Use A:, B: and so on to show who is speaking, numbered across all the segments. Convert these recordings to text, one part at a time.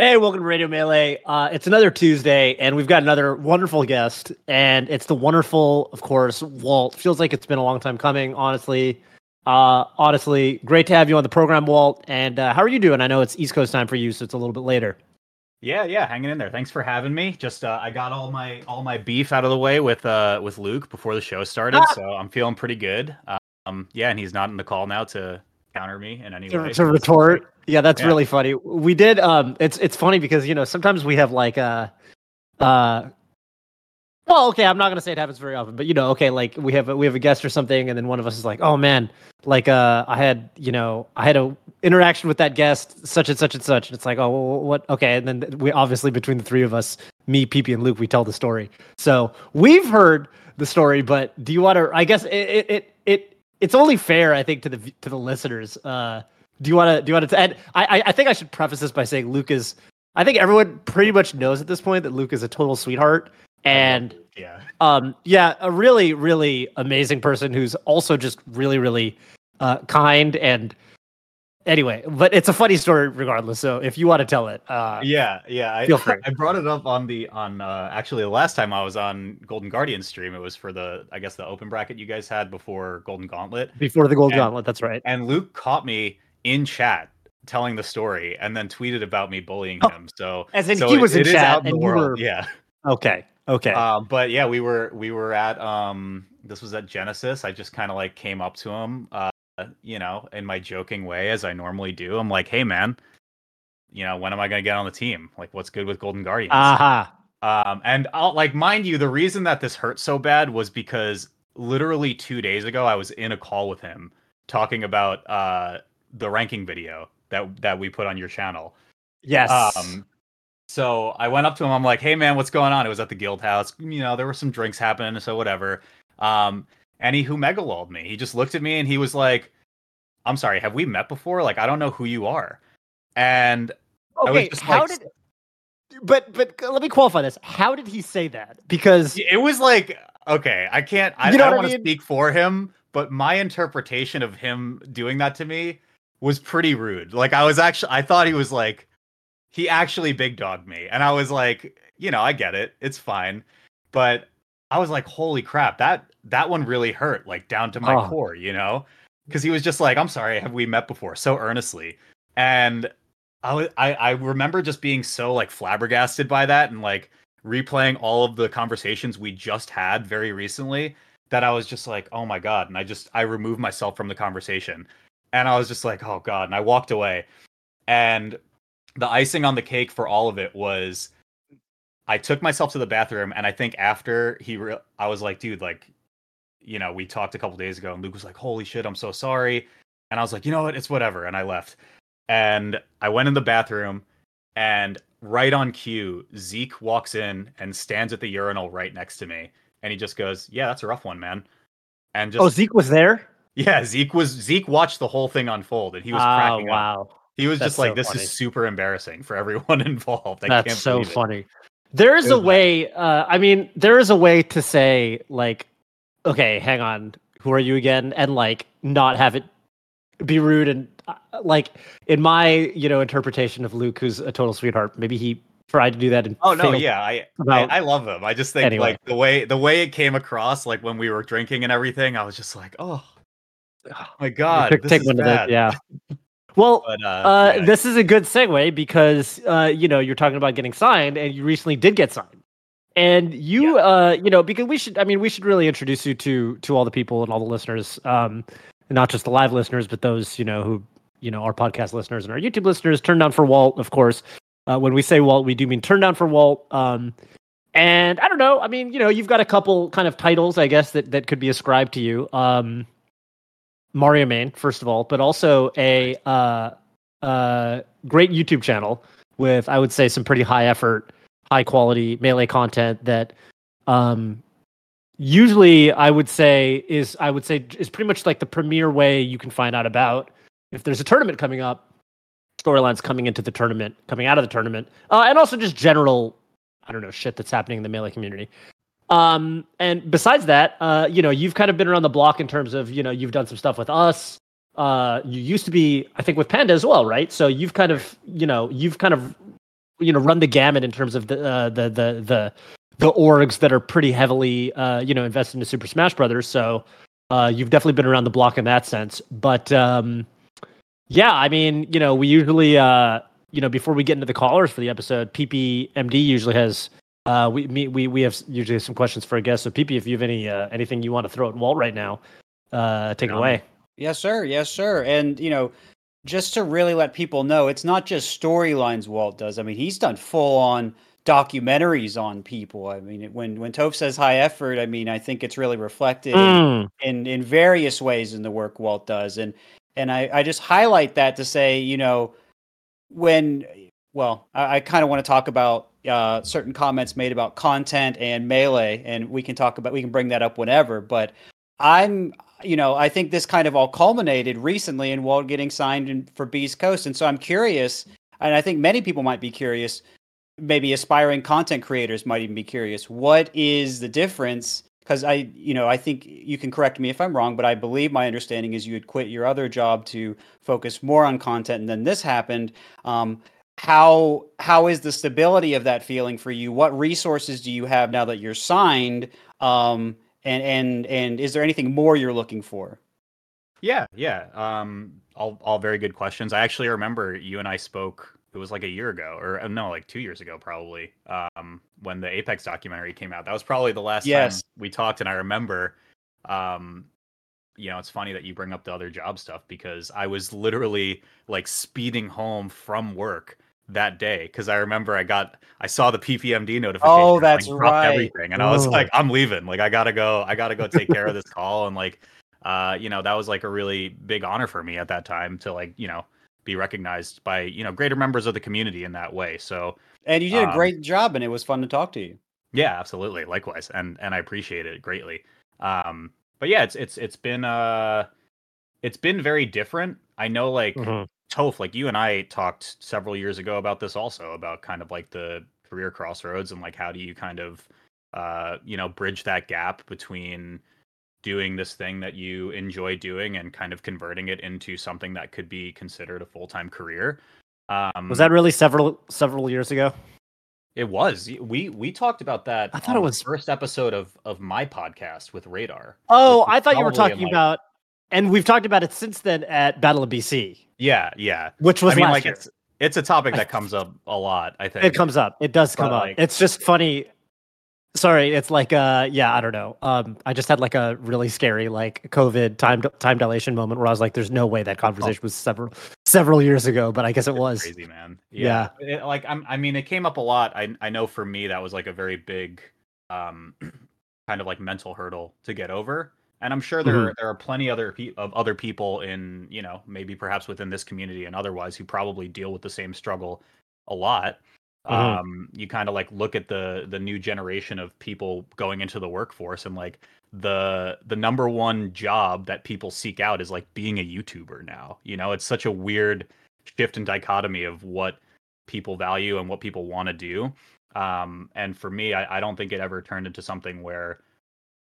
A: Hey, welcome to Radio Melee. Uh, it's another Tuesday, and we've got another wonderful guest, and it's the wonderful, of course, Walt. Feels like it's been a long time coming, honestly. Uh, honestly, great to have you on the program, Walt. And uh, how are you doing? I know it's East Coast time for you, so it's a little bit later.
B: Yeah, yeah, hanging in there. Thanks for having me. Just uh, I got all my all my beef out of the way with uh with Luke before the show started,
A: Ah!
B: so I'm feeling pretty good. Um, yeah, and he's not in the call now to counter me in any
A: to,
B: way.
A: to retort. Yeah, that's
B: Yeah.
A: really funny. We did. Um, it's it's funny because you know sometimes we have like uh, uh, well, okay, I'm not gonna say it happens very often, but you know, okay, like we have a, we have a guest or something, and then one of us is like, oh man, like uh, I had you know I had a interaction with that guest, such and such and such, and it's like, oh, well, what? Okay, and then we obviously between the three of us, me, PP, and Luke, we tell the story. So we've heard the story, but do you want to? I guess it it it. it it's only fair, I think, to the to the listeners. Uh, do you want to? Do you want to? And I, I- think I should preface this by saying Luke is. I think everyone pretty much knows at this point that Luke is a total sweetheart, and
B: Yeah,
A: um, yeah, a really, really amazing person who's also just really, really uh, kind. And anyway, but it's a funny story regardless. So if you want to tell it, uh,
B: yeah, yeah. I,
A: Feel free.
B: I brought it up on the on uh, actually the last time I was on Golden Guardian stream. It was for the I guess the open bracket you guys had before Golden Gauntlet.
A: before the Gold
B: And-
A: Gauntlet, that's right.
B: and Luke caught me in chat telling the story and then tweeted about me bullying
A: Oh,
B: him. So
A: as in
B: so
A: he
B: it-
A: was in
B: it
A: chat
B: in the
A: and
B: world.
A: were-
B: Yeah.
A: Okay, okay.
B: Um, but yeah, we were we were at um this was at Genesis. I just kind of like came up to him, uh, you know, in my joking way as I normally do. I'm like, hey man, you know, when am I gonna get on the team? Like, what's good with Golden Guardians?
A: Aha.
B: Um, and I'll like mind you, the reason that this hurt so bad was because literally two days ago I was in a call with him talking about uh the ranking video that that we put on your channel.
A: Yes.
B: Um, so I went up to him. I'm like, "Hey, man, what's going on?" It was at the guild house. You know, there were some drinks happening, so whatever. Um, and he who megaloled me. He just looked at me and he was like, "I'm sorry, have we met before? Like, I don't know who you are." And
A: okay. How
B: like-
A: did? But but let me qualify this. How did he say that? Because
B: it was like, okay, I can't. I,
A: You know
B: I
A: I
B: don't want to
A: mean?
B: speak for him, but my interpretation of him doing that to me was pretty rude. Like, I was actually, I thought he was like, he actually big dogged me, and I was like, you know, I get it, it's fine, but I was like, holy crap, that that one really hurt, like down to my
A: Oh.
B: core, you know, because he was just like, I'm sorry, have we met before? So earnestly, and I was, I, I remember just being so like flabbergasted by that, and like replaying all of the conversations we just had very recently that I was just like, oh my god, and I just I removed myself from the conversation, and I was just like, oh god, and I walked away, and the icing on the cake for all of it was I took myself to the bathroom and I think after he re- I was like dude like you know we talked a couple days ago and Luke was like holy shit I'm so sorry and I was like you know what it's whatever and I left and I went in the bathroom and right on cue Zeke walks in and stands at the urinal right next to me and he just goes yeah that's a rough one man and just
A: oh Zeke was there.
B: yeah Zeke was Zeke watched the whole thing unfold and he was
A: oh
B: cracking up
A: wow.
B: he was
A: That's
B: just like,
A: so
B: "This
A: funny.
B: is super embarrassing for everyone involved." I
A: That's so
B: believe it.
A: funny. There is a way. Uh, I mean, there is a way to say like, okay, hang on, who are you again, and like not have it be rude and uh, like in my you know interpretation of Luke, who's a total sweetheart. Maybe he tried to do that. And
B: Oh no, yeah, I, I
A: about-
B: I love him. I just think
A: Anyway.
B: like the way the way it came across, like when we were drinking and everything, I was just like, "Oh oh my god,
A: take,
B: this
A: take
B: is
A: one of
B: bad."
A: the yeah. Well,
B: But uh,
A: uh,
B: yeah.
A: this is a good segue because uh, you know you're talking about getting signed, and you recently did get signed, and you uh, you know because we should I mean we should really introduce you to to all the people and all the listeners, um, and not just the live listeners, but those you know who you know our podcast listeners and our YouTube listeners. Turn down for Walt, of course. Uh, when we say Walt, we do mean turn down for Walt. Um, and I don't know. I mean, you know, you've got a couple kind of titles, I guess, that that could be ascribed to you. Um, Mario Main, first of all, but also a uh, uh, great YouTube channel with, I would say, some pretty high effort, high quality melee content that um, usually I would say is I would say is pretty much like the premier way you can find out about if there's a tournament coming up, storylines coming into the tournament, coming out of the tournament, uh, and also just general, I don't know, shit that's happening in the melee community. Um, and besides that, uh, you know, you've kind of been around the block in terms of, you know, you've done some stuff with us. Uh, you used to be, I think, with Panda as well, right? So you've kind of, you know, you've kind of you know run the gamut in terms of the uh, the the the the orgs that are pretty heavily uh, you know invested into Super Smash Brothers. So uh, you've definitely been around the block in that sense. But um, yeah, I mean, you know, we usually uh, you know before we get into the callers for the episode, PPMD usually has. Uh, we we we have usually some questions for a guest. So, PP, if you have any uh, anything you want to throw at Walt right now, uh, take it away.
C: Yes, sir. Yes, sir. And you know, just to really let people know, it's not just storylines Walt does. I mean, he's done full on documentaries on people. I mean, when when Toph says high effort, I mean, I think it's really reflected
A: Mm.
C: in, in in various ways in the work Walt does, and and I I just highlight that to say, you know, when well, I, I kind of want to talk about uh, certain comments made about content and melee, and we can talk about we can bring that up whenever. But I'm, you know, I think this kind of all culminated recently in Walt getting signed in, for Beast Coast, and so I'm curious, and I think many people might be curious, maybe aspiring content creators might even be curious. What is the difference? Because I, you know, I think you can correct me if I'm wrong, but I believe my understanding is you had quit your other job to focus more on content, and then this happened. Um, how how is the stability of that feeling for you? What resources do you have now that you're signed? Um, and and and is there anything more you're looking for?
B: Yeah, yeah. Um, all all very good questions. I actually remember you and I spoke. It was like a year ago, or uh, no, like two years ago, probably. Um, when the Apex documentary came out, that was probably the last
C: Yes.
B: time we talked. And I remember, um, you know, it's funny that you bring up the other job stuff because I was literally like speeding home from work that day because I remember I got I saw the PPMD notification.
C: Oh,
B: and, like,
C: that's right.
B: Everything, and I was
A: Oh.
B: like, I'm leaving. Like I gotta go. I gotta go take care of this call and like uh, you know, that was like a really big honor for me at that time to like, you know, be recognized by, you know, greater members of the community in that way. So
C: And you did a
B: Um,
C: great job, and it was fun to talk to you.
B: yeah, absolutely. Likewise. And and I appreciate it greatly. Um but yeah, it's it's it's been uh it's been very different. I know like
A: Mhm.
B: Toph, like you and I talked several years ago about this also, about kind of like the career crossroads and like how do you kind of uh, you know, bridge that gap between doing this thing that you enjoy doing and kind of converting it into something that could be considered a full-time career. Um
A: Was that really several several years ago?
B: it was. We we talked about that
A: I thought
B: on
A: it
B: the
A: was-
B: first episode of of my podcast with Radar.
A: Oh, I thought you were talking
B: like-
A: about, and we've talked about it since then at Battle of BC,
B: Yeah, yeah.
A: which was
B: I mean
A: last
B: like
A: year.
B: it's it's a topic that comes up a lot, I think.
A: It comes up. It does come
B: But,
A: up. It's just funny. Sorry, it's like uh yeah, I don't know. Um I just had like a really scary like COVID time time dilation moment where I was like there's no way that conversation was several several years ago, but I guess it was.
B: crazy, man. Yeah, It- like I'm. I mean, it came up a lot. I I know for me that was like a very big, um, kind of like mental hurdle to get over. And I'm sure there
A: Mhm.
B: are, there are plenty other pe- of other people in you know maybe perhaps within this community and otherwise who probably deal with the same struggle a lot.
A: Mhm.
B: Um, you kind of like look at the the new generation of people going into the workforce and like the the number one job that people seek out is like being a YouTuber now. You know, it's such a weird shift and dichotomy of what people value and what people want to do. Um, and for me, I, I don't think it ever turned into something where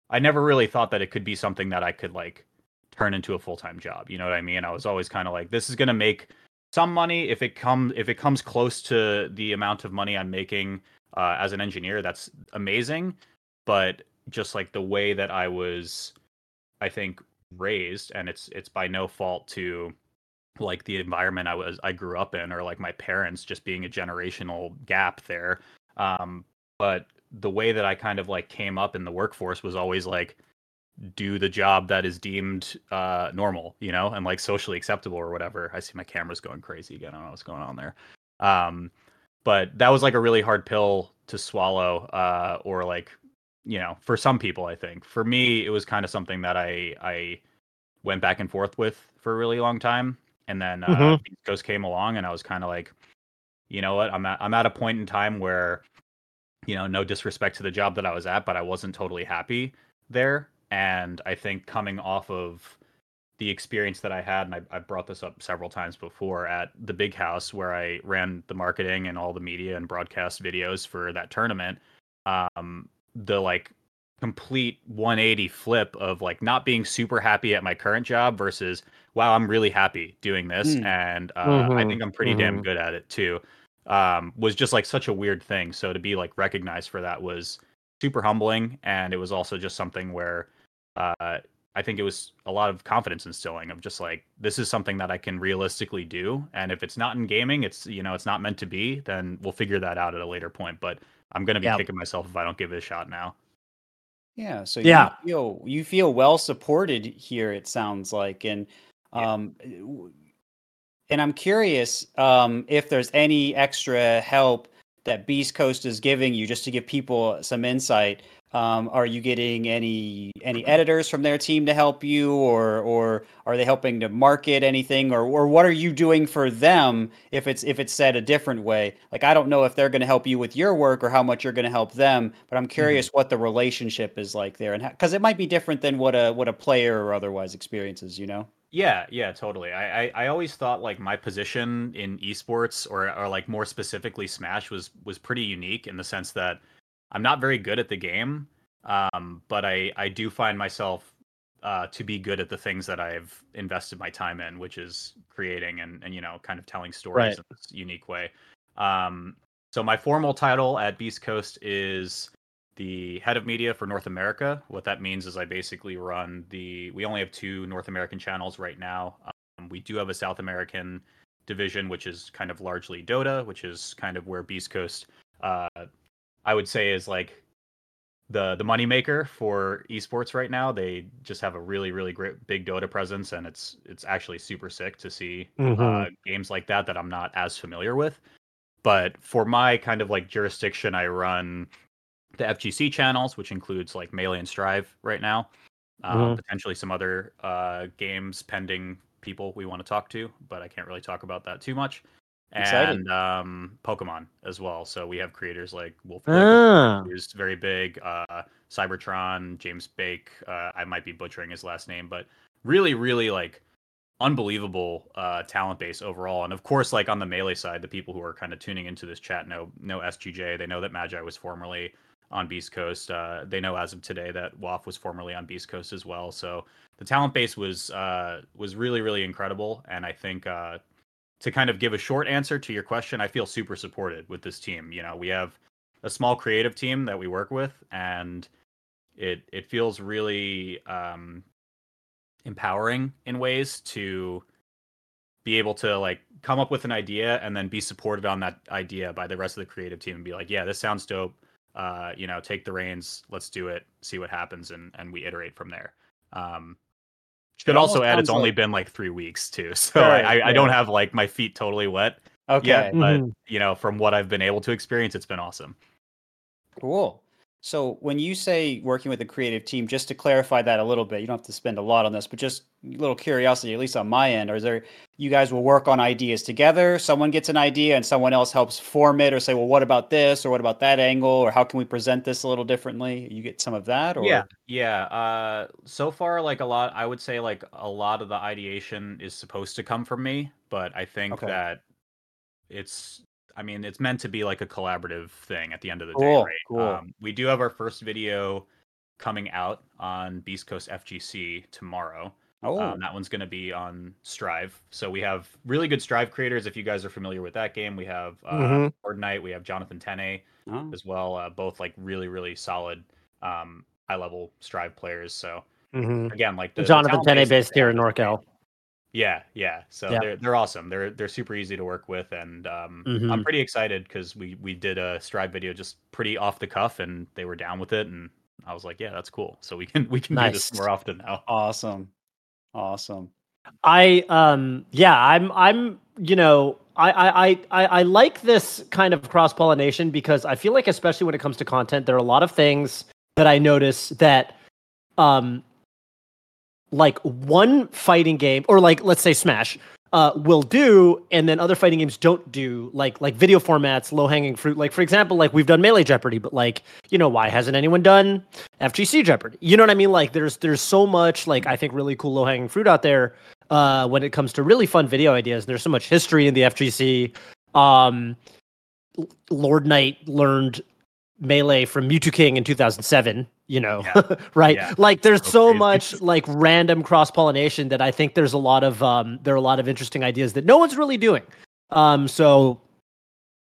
B: I never really thought that it could be something that I could like turn into a full time job. You know what I mean? I was always kind of like, this is gonna make some money if it comes if it comes close to the amount of money I'm making uh, as an engineer. That's amazing, but just like the way that I was, I think raised, and it's it's by no fault to like the environment I was I grew up in or like my parents just being a generational gap there. Um, but the way that I kind of like came up in the workforce was always like do the job that is deemed uh normal, you know, and like socially acceptable or whatever. I see my camera's going crazy again. I don't know what's going on there. Um but that was like a really hard pill to swallow uh or like you know, for some people I think. For me it was kind of something that I I went back and forth with for a really long time and then uh
A: Mhm.
B: Beast Coast came along and I was kind of like you know what? I'm at I'm at a point in time where you know, no disrespect to the job that I was at, but I wasn't totally happy there. And I think coming off of the experience that I had, and I, I brought this up several times before at the big house where I ran the marketing and all the media and broadcast videos for that tournament, um, the like complete 180 flip of like not being super happy at my current job versus wow i'm really happy doing this
C: Mm.
B: and uh, i
A: Mhm,
B: think i'm pretty damn
A: mhm.
B: good at it too um, was just like such a weird thing. So to be like recognized for that was super humbling, and it was also just something where uh, I think it was a lot of confidence instilling of just like this is something that I can realistically do, and if it's not in gaming, it's you know it's not meant to be. Then we'll figure that out at a later point. But I'm gonna be
A: Yeah.
B: kicking myself if I don't give it a shot now.
C: Yeah, so
A: Yeah.
C: you feel you feel well supported here. It sounds like, and
B: Yeah.
C: um, w- and I'm curious um, if there's any extra help that Beast Coast is giving you, just to give people some insight. Um, are you getting any any editors from their team to help you, or or are they helping to market anything, or or what are you doing for them? If it's if it's said a different way, like I don't know if they're going to help you with your work or how much you're going to help them, but I'm curious what the relationship is like there, and because it might be different than what a what a player or otherwise experiences, you know.
B: Yeah, yeah, totally. I, I, I always thought like my position in esports or or like more specifically Smash was was pretty unique in the sense that I'm not very good at the game, um, but I I do find myself uh, to be good at the things that I've invested my time in, which is creating and and you know kind of telling stories
A: Right.
B: in this unique way. Um, so my formal title at Beast Coast is the head of media for North America. What that means is I basically run the. We only have two North American channels right now. Um, we do have a South American division, which is kind of largely Dota, which is kind of where Beast Coast, uh, I would say, is like the the money maker for esports right now. They just have a really really great big Dota presence, and it's it's actually super sick to see uh,
A: Mhm.
B: games like that that I'm not as familiar with. But for my kind of like jurisdiction, I run the FGC channels, which includes like Melee and Strive right now. Um,
A: Mhm.
B: Potentially some other uh, games pending people we want to talk to, but I can't really talk about that too much.
C: Excited.
B: And um, Pokemon as well. So we have creators like Wolf,
A: Ah.
B: who's very big, uh, Cybertron, James Bake. Uh, I might be butchering his last name, but really, really like unbelievable uh, talent base overall. And of course, like on the melee side, the people who are kind of tuning into this chat know know S2J. They know that Magi was formerly on Beast Coast. Uh, they know as of today that WAF was formerly on Beast Coast as well. So the talent base was uh, was really really incredible. And I think uh, to kind of give a short answer to your question, I feel super supported with this team. You know, we have a small creative team that we work with, and it it feels really um, empowering in ways to be able to like come up with an idea and then be supported on that idea by the rest of the creative team and be like, yeah, this sounds dope. Uh, you know, take the reins, let's do it, see what happens, and and we iterate from there. Um, should
C: It
B: also add, it's
C: sounds
B: only
C: like-
B: been like three weeks too, so
C: Right,
B: I, I, I don't have like my feet totally wet
C: Okay,
B: yet, but
A: Mhm.
B: you know, from what I've been able to experience, it's been awesome.
C: cool. So when you say working with a creative team, just to clarify that a little bit, you don't have to spend a lot on this, but just a little curiosity, at least on my end, or is there you guys will work on ideas together? Someone gets an idea and someone else helps form it, or say, well, what about this, or what about that angle, or how can we present this a little differently? You get some of that, or
B: Yeah, yeah. Uh, so far, like a lot, I would say like a lot of the ideation is supposed to come from me, but I think
C: Okay.
B: that it's, I mean, it's meant to be like a collaborative thing at the end of the
C: Cool,
B: day, right?
C: cool.
B: Um, we do have our first video coming out on Beast Coast FGC tomorrow.
C: oh,
B: Um, that one's going to be on Strive. So we have really good Strive creators. If you guys are familiar with that game, we have uh,
A: Mhm.
B: Lord Knight, we have Jonathan Tene
C: oh,
B: as well. Uh, both like really, really solid um, high level Strive players. So
A: Mhm.
B: again, like the,
A: Jonathan Tene
B: base
A: based here in. NorCal.
B: Yeah, yeah. So
A: Yeah.
B: they're they're awesome. They're they're super easy to work with, and um, I'm
A: Mhm.
B: pretty excited because we we did a Strive video just pretty off the cuff, and they were down with it, and I was like, yeah, that's cool. So we can we can do this more often now.
C: awesome, awesome.
A: I um yeah, I'm I'm you know I I I I I like this kind of cross pollination because I feel like especially when it comes to content, there are a lot of things that I notice that um like one fighting game or like let's say Smash uh will do and then other fighting games don't do like like video formats low hanging fruit like for example like we've done melee jeopardy but like you know why hasn't anyone done FGC jeopardy you know what I mean like there's there's so much like I think really cool low hanging fruit out there uh, when it comes to really fun video ideas. There's so much history in the FGC. Um, Lord Knight learned melee from Mewtwo King in 2007. You know,
B: Yeah.
A: right?
B: Yeah.
A: Like there's
B: So
A: much like random cross pollination that I think there's a lot of um, there are a lot of interesting ideas that no one's really doing. Um, so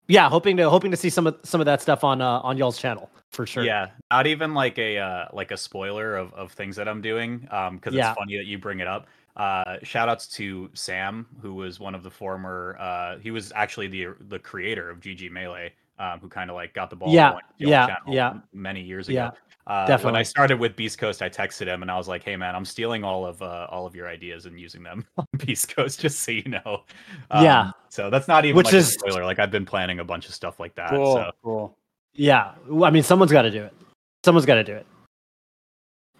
A: yeah, hoping to hoping to see some of some of that stuff on uh, on y'all's channel for sure.
B: Yeah, not even like a uh, like a spoiler of, of things that I'm doing, um, because
A: Yeah.
B: it's funny that you bring it up. Uh, shout outs to Sam, who was one of the former. Uh, he was actually the the creator of GG Melee, um, who kind of like got the ball.
A: Yeah,
B: rolling with the old
A: yeah,
B: channel
A: yeah.
B: many years ago.
A: Yeah,
B: uh, When. I started with Beast Coast, I texted him and I was like, "Hey man, I'm stealing all of uh, all of your ideas and using them on Beast Coast, just so you know."
A: Yeah.
B: Um, So that's not even
A: Which
B: like
A: is-
B: a spoiler. Like I've been planning a bunch of stuff like that.
C: Cool,
B: So
C: cool.
A: Yeah, Well, I mean, someone's got to do it. Someone's got to do it,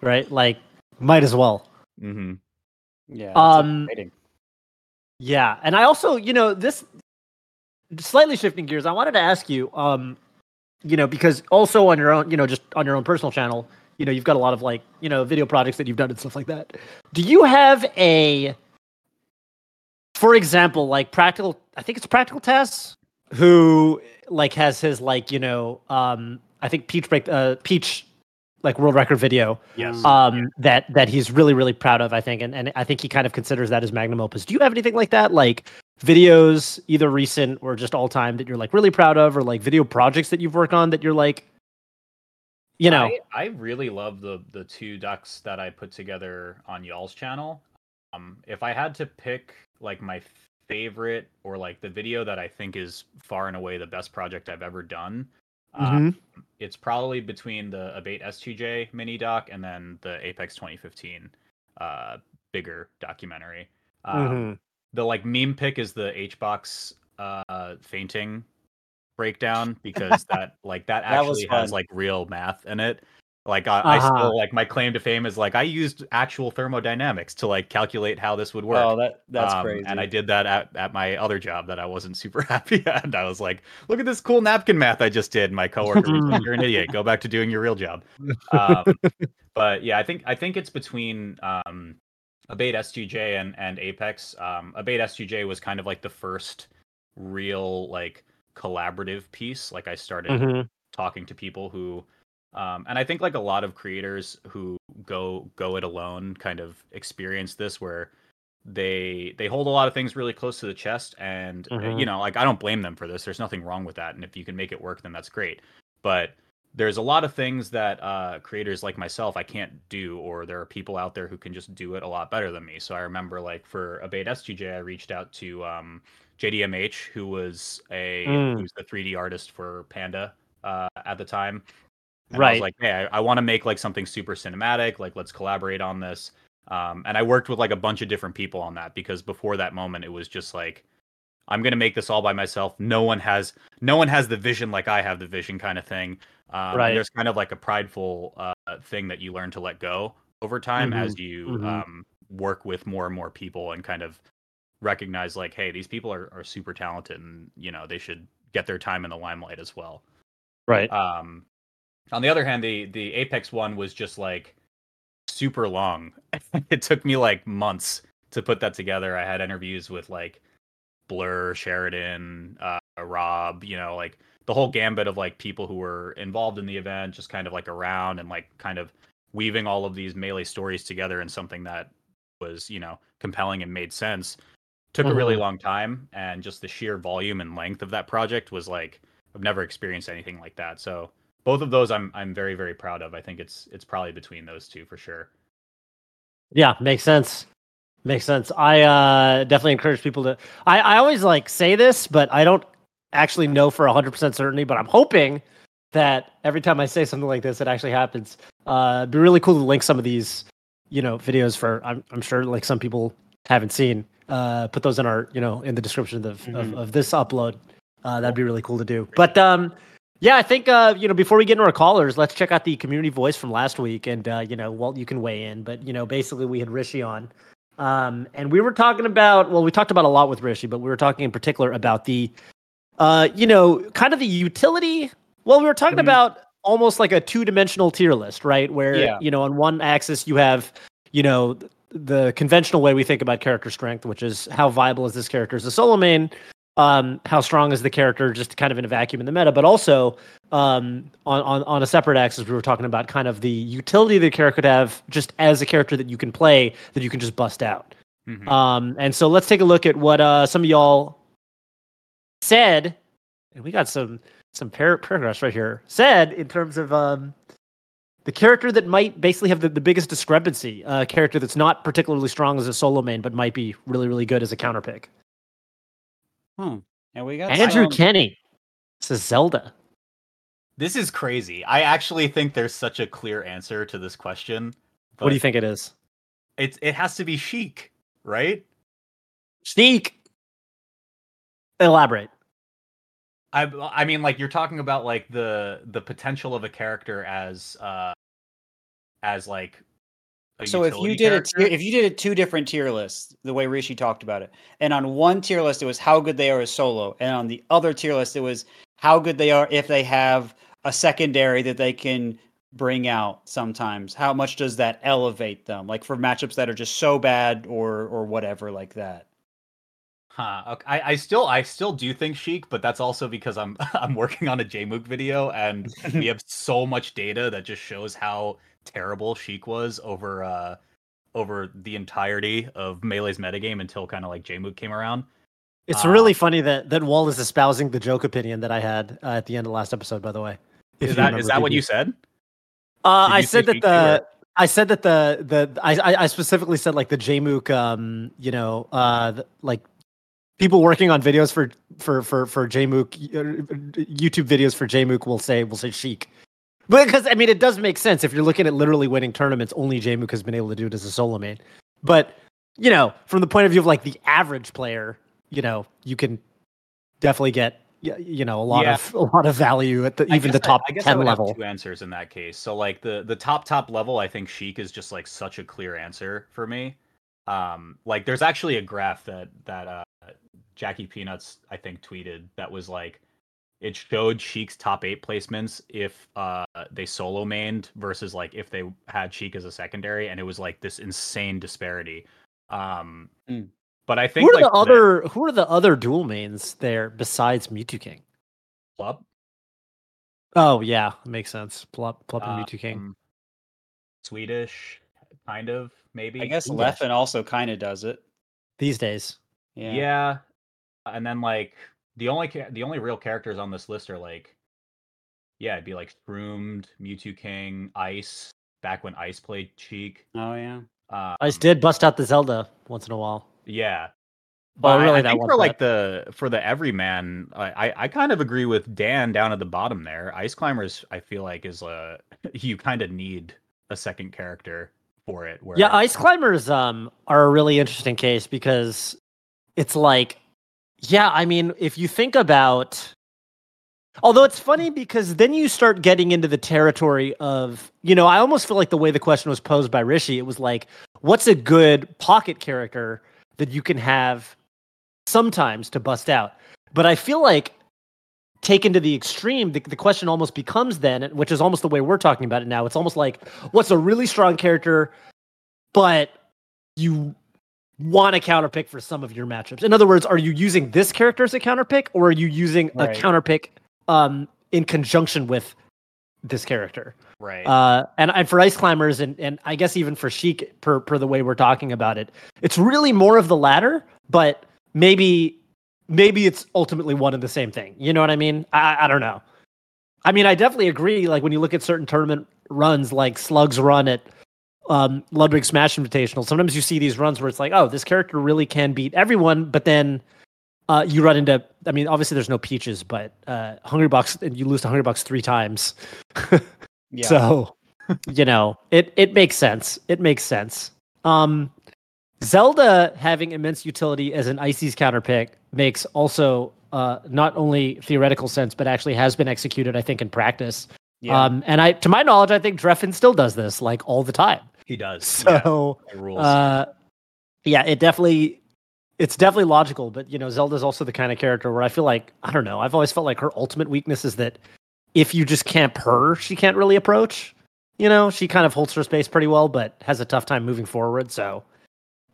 A: right? Like, might as well.
B: mhm.
C: Yeah.
A: Um,
C: exciting.
A: Yeah, and I also, you know, this slightly shifting gears. I wanted to ask you, um, you know, because also on your own, you know, just on your own personal channel, you know, you've got a lot of like, you know, video projects that you've done and stuff like that. Do you have a, for example, like practical? I think it's practical tests who like has his like, you know, um, I think Peach break, uh, Peach, like world record video
B: yes.
A: um, that that he's really really proud of. I think, and and I think he kind of considers that his magnum opus. Do you have anything like that, like videos, either recent or just all time, that you're like really proud of, or like video projects that you've worked on that you're like, you know,
B: I, I really love the the two ducks that I put together on y'all's channel. Um, if I had to pick like my favorite or like the video that I think is far and away the best project I've ever done, uh,
A: Mhm.
B: it's probably between the Abate S2J mini doc and then the Apex 2015 uh, bigger documentary. Um,
A: Mhm.
B: The like meme pick is the HBox uh fainting breakdown because that like that
C: That
B: actually has like real math in it. Like I, I
A: Uh-huh.
B: still like my claim to fame is like I used actual thermodynamics to like calculate how this would work.
C: Oh, that that's
B: Um,
C: crazy.
B: And I did that at, at my other job that I wasn't super happy at. And I was like, look at this cool napkin math I just did. My coworker was like, you're an idiot. Go back to doing your real job. Um, but yeah, I think I think it's between um, Abate S2J and, and Apex. Um, Abate S2J was kind of like the first real like collaborative piece. Like I started
A: Mhm.
B: talking to people who um, and I think like a lot of creators who go go it alone kind of experience this where they they hold a lot of things really close to the chest and
A: Mhm.
B: you know like I don't blame them for this there's nothing wrong with that and if you can make it work then that's great but there's a lot of things that uh, creators like myself I can't do or there are people out there who can just do it a lot better than me so I remember like for Abate S2J I reached out to um, JDMH who was a
A: Mm.
B: who's the 3D artist for Panda uh, at the time and I
A: Right.
B: was like, hey, I, I want to make like something super cinematic. Like, let's collaborate on this. Um, and I worked with like a bunch of different people on that because before that moment, it was just like, I'm gonna make this all by myself. No one has, no one has the vision like I have the vision, kind of thing. Um,
A: Right.
B: There's kind of like a prideful uh, thing that you learn to let go over time as you
A: mhm.
B: um, work with more and more people and kind of recognize like, hey, these people are, are super talented and you know they should get their time in the limelight as well.
A: right.
B: Um, on the other hand, the the Apex one was just like super long. it took me like months to put that together. I had interviews with like Blur, Sheridan, uh, Rob, you know, like the whole gambit of like people who were involved in the event, just kind of like around and like kind of weaving all of these melee stories together in something that was, you know, compelling and made sense. Took a really
A: Mhm.
B: long time, and just the sheer volume and length of that project was like I've never experienced anything like that. So both of those I'm I'm very very proud of. I think it's it's probably between those two for sure.
A: Yeah, makes sense. Makes sense. I uh, definitely encourage people to. I, I always like say this, but I don't actually know for 100% certainty, but I'm hoping that every time I say something like this, it actually happens. Uh, it'd be really cool to link some of these, you know, videos for, I'm, I'm sure like some people haven't seen. Uh, put those in our, you know, in the description of, of,
C: Mhm.
A: of this upload. Uh, that'd be really cool to do. But um, yeah, I think uh, you know before we get into our callers, let's check out the community voice from last week, and uh, you know, Walt, you can weigh in. But you know, basically, we had Rishi on, um, and we were talking about well, we talked about a lot with Rishi, but we were talking in particular about the, uh, you know, kind of the utility. Well, we were talking
C: Mhm.
A: about almost like a two-dimensional tier list, right? Where
C: Yeah.
A: you know, on one axis you have, you know, the conventional way we think about character strength, which is how viable is this character as a solo main, um, how strong is the character just kind of in a vacuum in the meta, but also um, on, on on a separate axis, we were talking about kind of the utility the character could have just as a character that you can play that you can just bust out.
B: Mhm.
A: Um, and so let's take a look at what uh, some of y'all said and we got some some par- paragraphs right here. Said in terms of um, the character that might basically have the, the biggest discrepancy, a character that's not particularly strong as a solo main, but might be really really good as a counter pick.
C: Hmm. And we got
A: Andrew
C: some-
A: Kenny says Zelda.
B: This is crazy. I actually think there's such a clear answer to this question.
A: What do you think it is?
B: It's it has to be Sheik, right?
A: Sneak. Elaborate.
B: I I mean like you're talking about like the the potential of a character as uh as like
C: So if you did a tier, if you did a two different tier lists, the way Rishi talked about it, and on one tier list it was how good they are as solo, and on the other tier list it was how good they are if they have a secondary that they can bring out sometimes. How much does that elevate them? Like for matchups that are just so bad or or whatever like that.
B: Huh. Okay. I, I still I still do think Sheik, but that's also because I'm I'm working on a Jmook video and we have so much data that just shows how terrible Sheik was over uh over the entirety of Melee's metagame until kind of like Jmook came around.
A: It's
B: Uh,
A: really funny that that Walt is espousing the joke opinion that I had uh, at the end of last episode. By the way,
B: Is
A: you
B: that is that what you said?
A: Uh,
B: Did
A: I said that the
B: or-
A: I said that the the I I- I specifically said like the Jmook um you know uh the, like people working on videos for for for for Jmook uh, YouTube videos for Jmook will say will say Sheik. Because I mean it does make sense if you're looking at literally winning tournaments only Jmook has been able to do it as a solo main. But you know, from the point of view of like the average player, you know, you can definitely get you know a lot
B: Yeah.
A: of a lot of value at the
B: I
A: even the top
B: I, guess I
A: 10
B: would have
A: level.
B: two answers in that case. So like the the top top level, I think Sheik is just like such a clear answer for me. Um, like there's actually a graph that that uh Jackie Peanuts I think tweeted that was like it showed Sheik's top eight placements if uh they solo mained versus like if they had Sheik as a secondary, and it was like this insane disparity. Um,
C: Mm.
B: but I think
A: Who are
B: like
A: the other who are the other dual mains there besides Mewtwo King?
B: Plup
A: Oh yeah, makes sense. Plup Plup and Mewtwo King.
B: um, Swedish, kind of maybe.
C: I guess
A: Ooh,
C: Leffen also kind of does it.
A: These days.
C: Yeah.
B: Yeah. And then like the only ca- the only real characters on this list are like yeah, it'd be like Shroomed, Mewtwo King, Ice, back when Ice played Sheik.
C: Oh yeah.
B: Um,
A: I just did bust out the Zelda once in a while.
B: Yeah. But I-
A: really,
B: I
A: that
B: think for
A: set.
B: like the for the everyman, I, I I kind of agree with Dan down at the bottom there. Ice climbers, I feel like is a you kind of need a second character for it. Where
A: Yeah, ice climbers um are a really interesting case because it's like yeah, I mean, if you think about although it's funny because then you start getting into the territory of, you know, I almost feel like the way the question was posed by Rishi, it was like, what's a good pocket character that you can have sometimes to bust out? But I feel like taken to the extreme, the, the question almost becomes then, which is almost the way we're talking about it now. It's almost like, what's a really strong character, but you want to counterpick for some of your matchups? In other words, are you using this character as a counterpick, or are you using
C: Right.
A: a counterpick um, in conjunction with this character?
B: right.
A: Uh, and, and for ice climbers, and, and I guess even for Sheik, per, per the way we're talking about it, it's really more of the latter, but maybe maybe it's ultimately one and the same thing. You know what I mean? I, I don't know. I mean, I definitely agree. Like when you look at certain tournament runs, like Slug's run at um, Ludwig Smash Invitational, sometimes you see these runs where it's like, oh, this character really can beat everyone, but then uh, you run into. I mean, obviously there's no peaches, but uh, Hungrybox, and you lose to Hungrybox three times.
C: Yeah.
A: So, you know, it it makes sense. It makes sense. Um, Zelda having immense utility as an Icy's counterpick makes also uh, not only theoretical sense, but actually has been executed, I think, in practice.
C: yeah.
A: Um, and I, to my knowledge, I think Dreffin still does this like all the time.
B: He does.
A: So,
B: by rules.
A: uh, yeah, it definitely, it's definitely logical. But you know, Zelda's also the kind of character where I feel like I don't know. I've always felt like her ultimate weakness is that if you just camp her, she can't really approach. You know, she kind of holds her space pretty well, but has a tough time moving forward. So,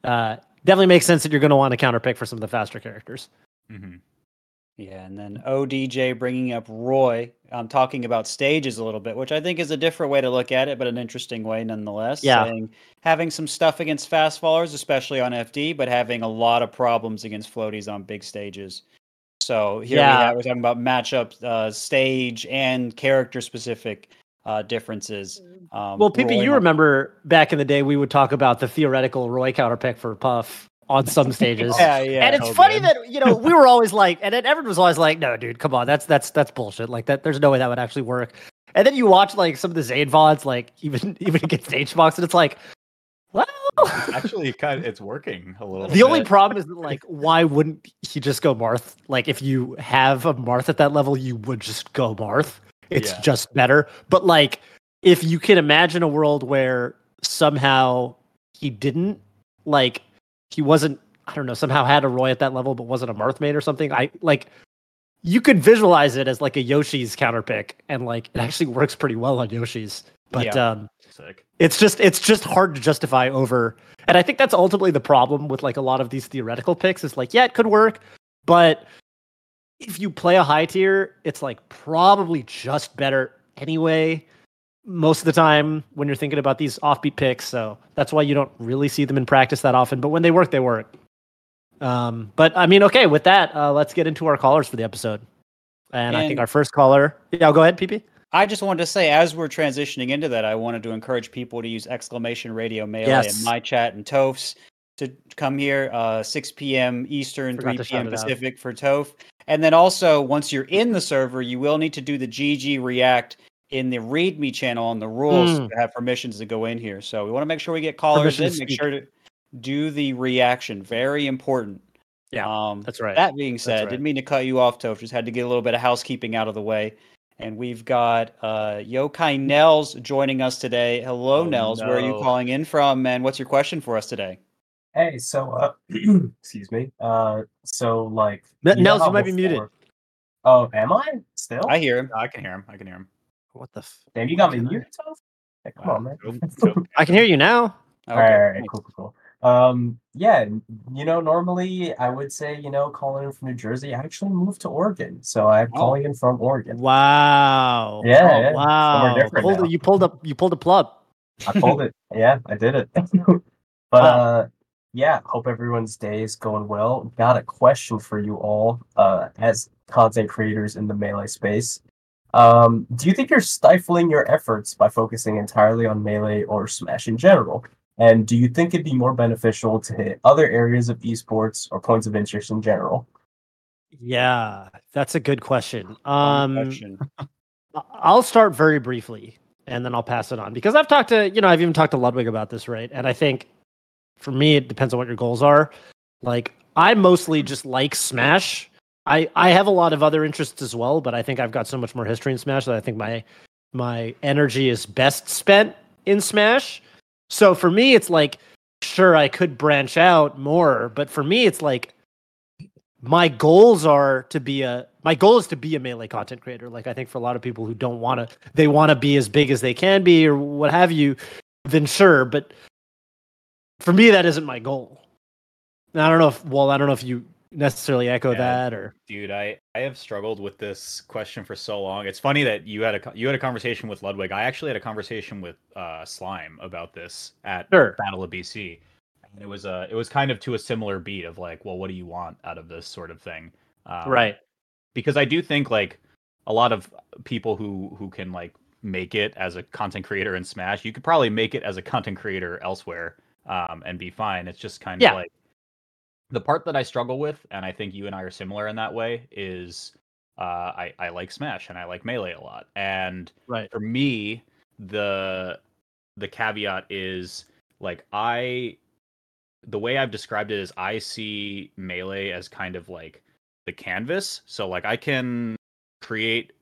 A: uh, definitely makes sense that you're going to want to counterpick for some of the faster characters.
B: Mhm.
C: Yeah, and then ODJ bringing up Roy, um, talking about stages a little bit, which I think is a different way to look at it, but an interesting way nonetheless.
A: Yeah.
C: Saying, having some stuff against fast fallers, especially on FD, but having a lot of problems against floaties on big stages. So here
A: Yeah.
C: we have, we're talking about matchup, uh, stage, and character specific uh, differences. Um,
A: Well, PP,
C: Roy
A: you remember back in the day we would talk about the theoretical Roy counterpick for Puff on some stages.
C: Yeah, yeah.
A: and it's
B: so
A: funny
B: good.
A: that you know we were always like, and then everyone was always like, "No, dude, come on, that's that's that's bullshit. Like that, there's no way that would actually work." And then you watch like some of the Zain vods, like even even against HBox, and it's like, well,
B: Actually, kind of, it's working a little. Bit.
A: The only problem is that like, why wouldn't he just go Marth? Like, if you have a Marth at that level, you would just go Marth. It's
B: Yeah.
A: just better. But like, if you can imagine a world where somehow he didn't, like, he wasn't, I don't know, somehow had a Roy at that level, but wasn't a Marth mate or something. I like, you could visualize it as like a Yoshi's counter pick, and like, it actually works pretty well on Yoshi's. But
C: Yeah.
A: um,
B: Sick.
A: it's just it's just hard to justify over and i think that's ultimately the problem with like a lot of these theoretical picks is like yeah it could work but if you play a high tier it's like probably just better anyway most of the time when you're thinking about these offbeat picks so that's why you don't really see them in practice that often but when they work they work um but i mean okay with that uh let's get into our callers for the episode and, i think our first caller yeah go ahead pp
C: I just wanted to say, as we're transitioning into that, I wanted to encourage people to use exclamation radio melee
A: Yes.
C: in my chat and Toph's to come here, uh, 6 p.m. Eastern,
A: Forgot
C: 3 p.m. Pacific for Toph. And then also, once you're in the server, you will need to do the GG React in the README channel on the rules
A: Mm.
C: to have permissions to go in here. So we want to make sure we get callers
A: Permission
C: in. Make sure to do the reaction. Very important.
A: Yeah,
C: Um,
A: that's right
C: that being said,
A: right.
C: didn't mean to cut you off, Toph. Just had to get a little bit of housekeeping out of the way. And we've got uh, Yokai Nels joining us today. Hello,
B: Oh,
C: Nels. Where are you calling in from? And what's your question for us today?
D: Hey, so uh, excuse me. Uh, so like,
A: N-
D: you
A: Nels, you
D: how
A: might be muted.
D: Oh, am I still?
C: I hear him.
B: I can hear him. I can hear him.
A: What the f-
D: Damn, you got me muted. Toph? Hey, come
B: Wow.
D: on, man.
B: Nope, nope.
A: i can hear you now
C: Okay.
D: All right, all right, cool, cool, cool. Um, yeah, you know, normally I would say, you know, calling in from New Jersey. I actually moved to Oregon, so I'm
C: Oh.
D: calling in from Oregon.
A: Wow.
D: Yeah,
A: Oh,
D: yeah,
A: Wow.
D: somewhere different
A: Pulled- you pulled up. You pulled a plug.
D: I pulled it. Yeah, I did it. but uh, yeah, hope everyone's day is going well. Got a question for you all, uh, as content creators in the melee space. Um, do you think you're stifling your efforts by focusing entirely on melee or Smash in general? And do you think it'd be more beneficial to hit other areas of esports or points of interest in general?
A: Yeah, that's a good question.
C: Fun
A: Um,
C: question.
A: I'll start very briefly, and then I'll pass it on because I've talked to you know I've even talked to Ludwig about this, right? And I think for me it depends on what your goals are. Like I mostly just like Smash. I I have a lot of other interests as well, but I think I've got so much more history in Smash that I think my my energy is best spent in Smash. So for me, it's like sure I could branch out more, but for me, it's like my goals are to be a my goal is to be a melee content creator like i think for a lot of people who don't want to they want to be as big as they can be or what have you then sure but for me that isn't my goal and i don't know if well i don't know if you necessarily echo
B: Yeah.
A: that or
B: Dude, I, I have struggled with this question for so long. It's funny that you had a you had a conversation with Ludwig. I actually had a conversation with uh, Slime about this at
A: Sure.
B: Battle of BC, and it was uh, it was kind of to a similar beat of like, well, what do you want out of this sort of thing? Um,
A: right
B: because I do think like a lot of people who who can like make it as a content creator in Smash, you could probably make it as a content creator elsewhere um, and be fine. It's just kind
A: Yeah.
B: of like the part that I struggle with, and I think you and I are similar in that way, is uh, I I like Smash and I like Melee a lot, and
A: right.
B: for me the the caveat is like i the way i've described it is i see melee as kind of like the canvas so like i can create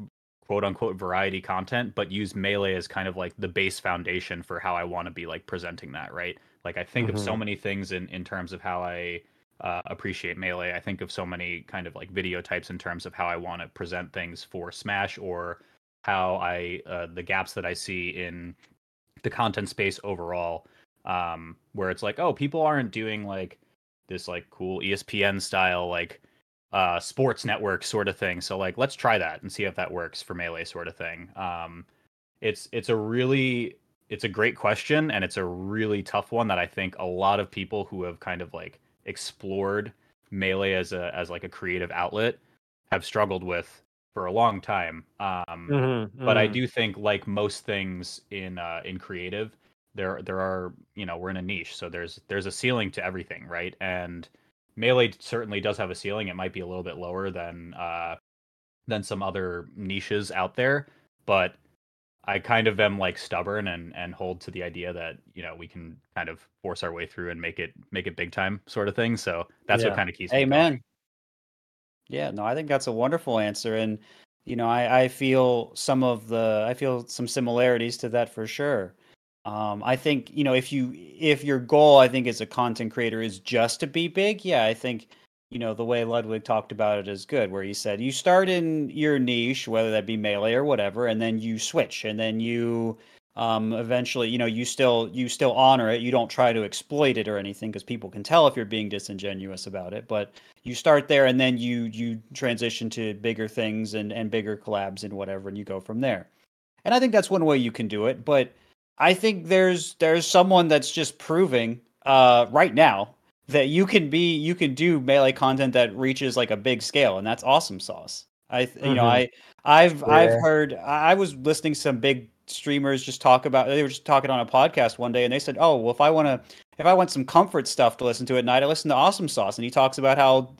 B: quote unquote variety content but use melee as kind of like the base foundation for how i want to be like presenting that right? Like i think of so many things in in terms of how i uh, appreciate melee i think of so many kind of like video types in terms of how i want to present things for smash or how I uh, the gaps that I see in the content space overall, um, where it's like, oh, people aren't doing like this like cool ESPN style like uh, sports network sort of thing. So like, let's try that and see if that works for melee sort of thing. Um, it's it's a really it's a great question and it's a really tough one that I think a lot of people who have kind of like explored melee as a as like a creative outlet have struggled with for a long time. Um,
A: Mhm,
B: but I
A: mhm.
B: do think, like most things in uh, in creative, there there are you know we're in a niche, so there's there's a ceiling to everything, right? And melee certainly does have a ceiling. It might be a little bit lower than uh, than some other niches out there, but I kind of am like stubborn and and hold to the idea that you know we can kind of force our way through and make it make it big time sort of thing. So that's
A: Yeah.
B: what kind of keeps me.
C: Amen. Yeah, no, I think that's a wonderful answer, and you know, I I feel some of the I feel some similarities to that for sure. Um, I think you know if you if your goal I think as a content creator is just to be big, yeah, I think you know the way Ludwig talked about it is good, where he said you start in your niche, whether that be melee or whatever, and then you switch, and then you um, eventually you know you still you still honor it. You don't try to exploit it or anything because people can tell if you're being disingenuous about it, but you start there and then you you transition to bigger things and and bigger collabs and whatever and you go from there and i think that's one way you can do it but i think there's there's someone that's just proving uh right now that you can be you can do melee content that reaches like a big scale and that's awesome sauce i you know
A: Mhm.
C: i i've i've heard i was listening to some big streamers just talk about they were just talking on a podcast one day and they said oh well if i want to if I want some comfort stuff to listen to at night, I listen to Awesome Sauce, and he talks about how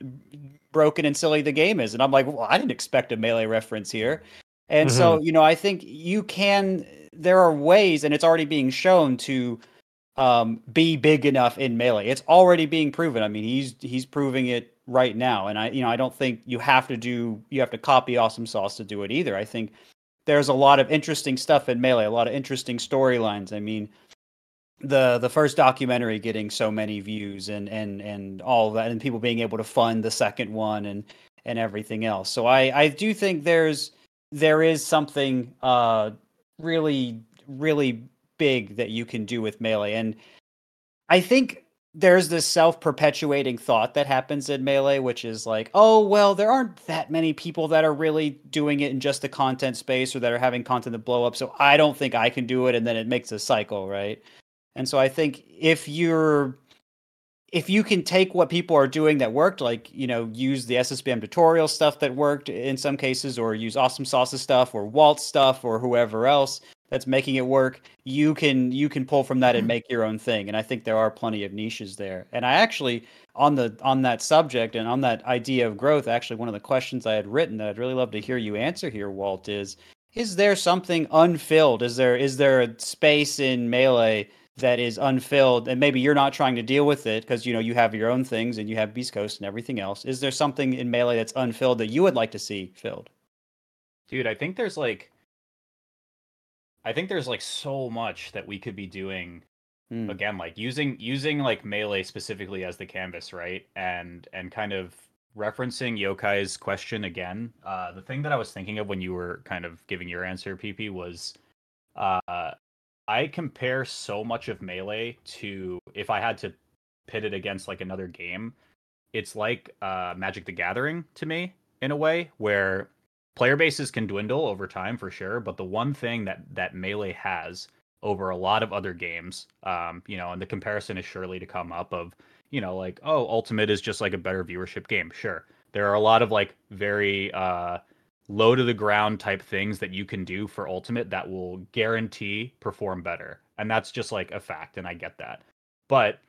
C: broken and silly the game is, and I'm like, well, I didn't expect a melee reference here, and so you know, I think you can. There are ways, and it's already being shown to um, be big enough in melee. It's already being proven. I mean, he's he's proving it right now, and I you know I don't think you have to do you have to copy Awesome Sauce to do it either. I think there's a lot of interesting stuff in melee, a lot of interesting storylines. I mean the the first documentary getting so many views and and and all that and people being able to fund the second one and and everything else so i i do think there's there is something uh really really big that you can do with melee. And i think there's this self-perpetuating thought that happens in melee which is like oh well there aren't that many people that are really doing it in just the content space or that are having content that blow up. So i don't think i can do it and then it makes a cycle right? And so I think if you're if you can take what people are doing that worked, like you know, use the SSBM tutorial stuff that worked in some cases, or use Awesome Sauce's stuff, or Walt stuff, or whoever else that's making it work, you can you can pull from that and mm-hmm. make your own thing. And I think there are plenty of niches there. And I actually on the on that subject and on that idea of growth, actually one of the questions I had written that I'd really love to hear you answer here, Walt, is is there something unfilled? Is there is there a space in melee that is unfilled and maybe you're not trying to deal with it because you know you have your own things and you have beast coast and everything else is there something in melee that's unfilled that you would like to see filled
B: dude i think there's like i think there's like so much that we could be doing
C: Hmm.
B: again like using using like melee specifically as the canvas right and and kind of referencing yokai's question again uh the thing that i was thinking of when you were kind of giving your answer pp was uh i compare so much of melee to if i had to pit it against like another game it's like uh magic the gathering to me in a way where player bases can dwindle over time for sure but the one thing that that melee has over a lot of other games um you know and the comparison is surely to come up of you know like oh ultimate is just like a better viewership game. Sure there are a lot of like very uh low to the ground type things that you can do for ultimate that will guarantee perform better and that's just like a fact and i get that. But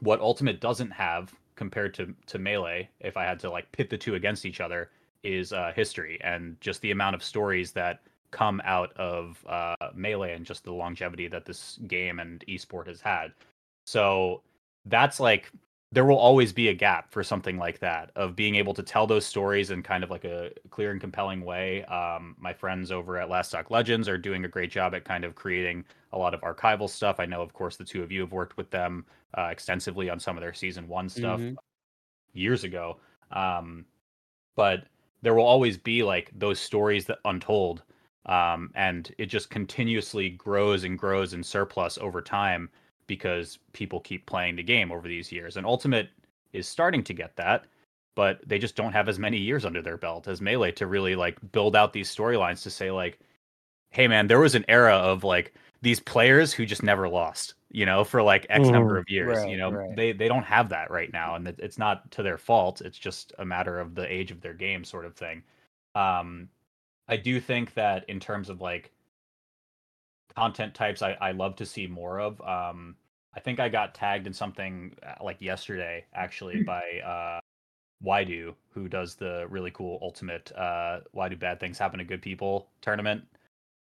B: what ultimate doesn't have compared to to melee if i had to like pit the two against each other is uh history and just the amount of stories that come out of uh melee and just the longevity that this game and esport has had so that's like there will always be a gap for something like that of being able to tell those stories in kind of like a clear and compelling way. Um, my friends over at Last Stock Legends are doing a great job at kind of creating a lot of archival stuff. I know, of course, the two of you have worked with them uh, extensively on some of their season one stuff
C: Mhm.
B: years ago. Um, but there will always be like those stories that untold, um, and it just continuously grows and grows in surplus over time because people keep playing the game over these years. And Ultimate is starting to get that, but they just don't have as many years under their belt as Melee to really like build out these storylines to say like, hey man, there was an era of like these players who just never lost. You know, for like X number
A: Mhm.
B: of years.
C: Right,
B: you know,
C: right.
B: they they don't have that right now, and it's not to their fault. It's just a matter of the age of their game, sort of thing. Um, I do think that in terms of like content types, I I love to see more of. Um, I think I got tagged in something uh, like yesterday, actually, by uh, Waidu, who does the really cool ultimate uh, "Why Do Bad Things Happen to Good People" tournament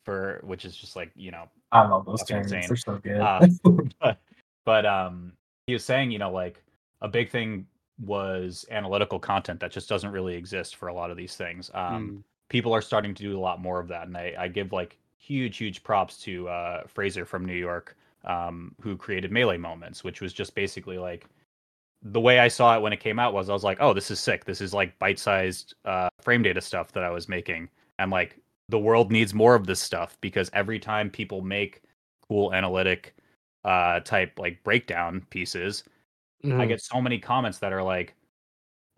B: for, which is just like you know
D: I love those
B: Fucking
D: tournaments.
B: insane.
D: They're so good.
B: Uh, but but um he was saying you know like a big thing was analytical content that just doesn't really exist for a lot of these things um
C: Mm.
B: people are starting to do a lot more of that and i, I give like huge huge props to uh fraser from new york um who created melee moments which was just basically like the way i saw it when it came out was i was like oh this is sick this is like bite-sized uh frame data stuff that i was making and like the world needs more of this stuff because every time people make cool analytic uh type like breakdown pieces i
A: Mhm.
B: get so many comments that are like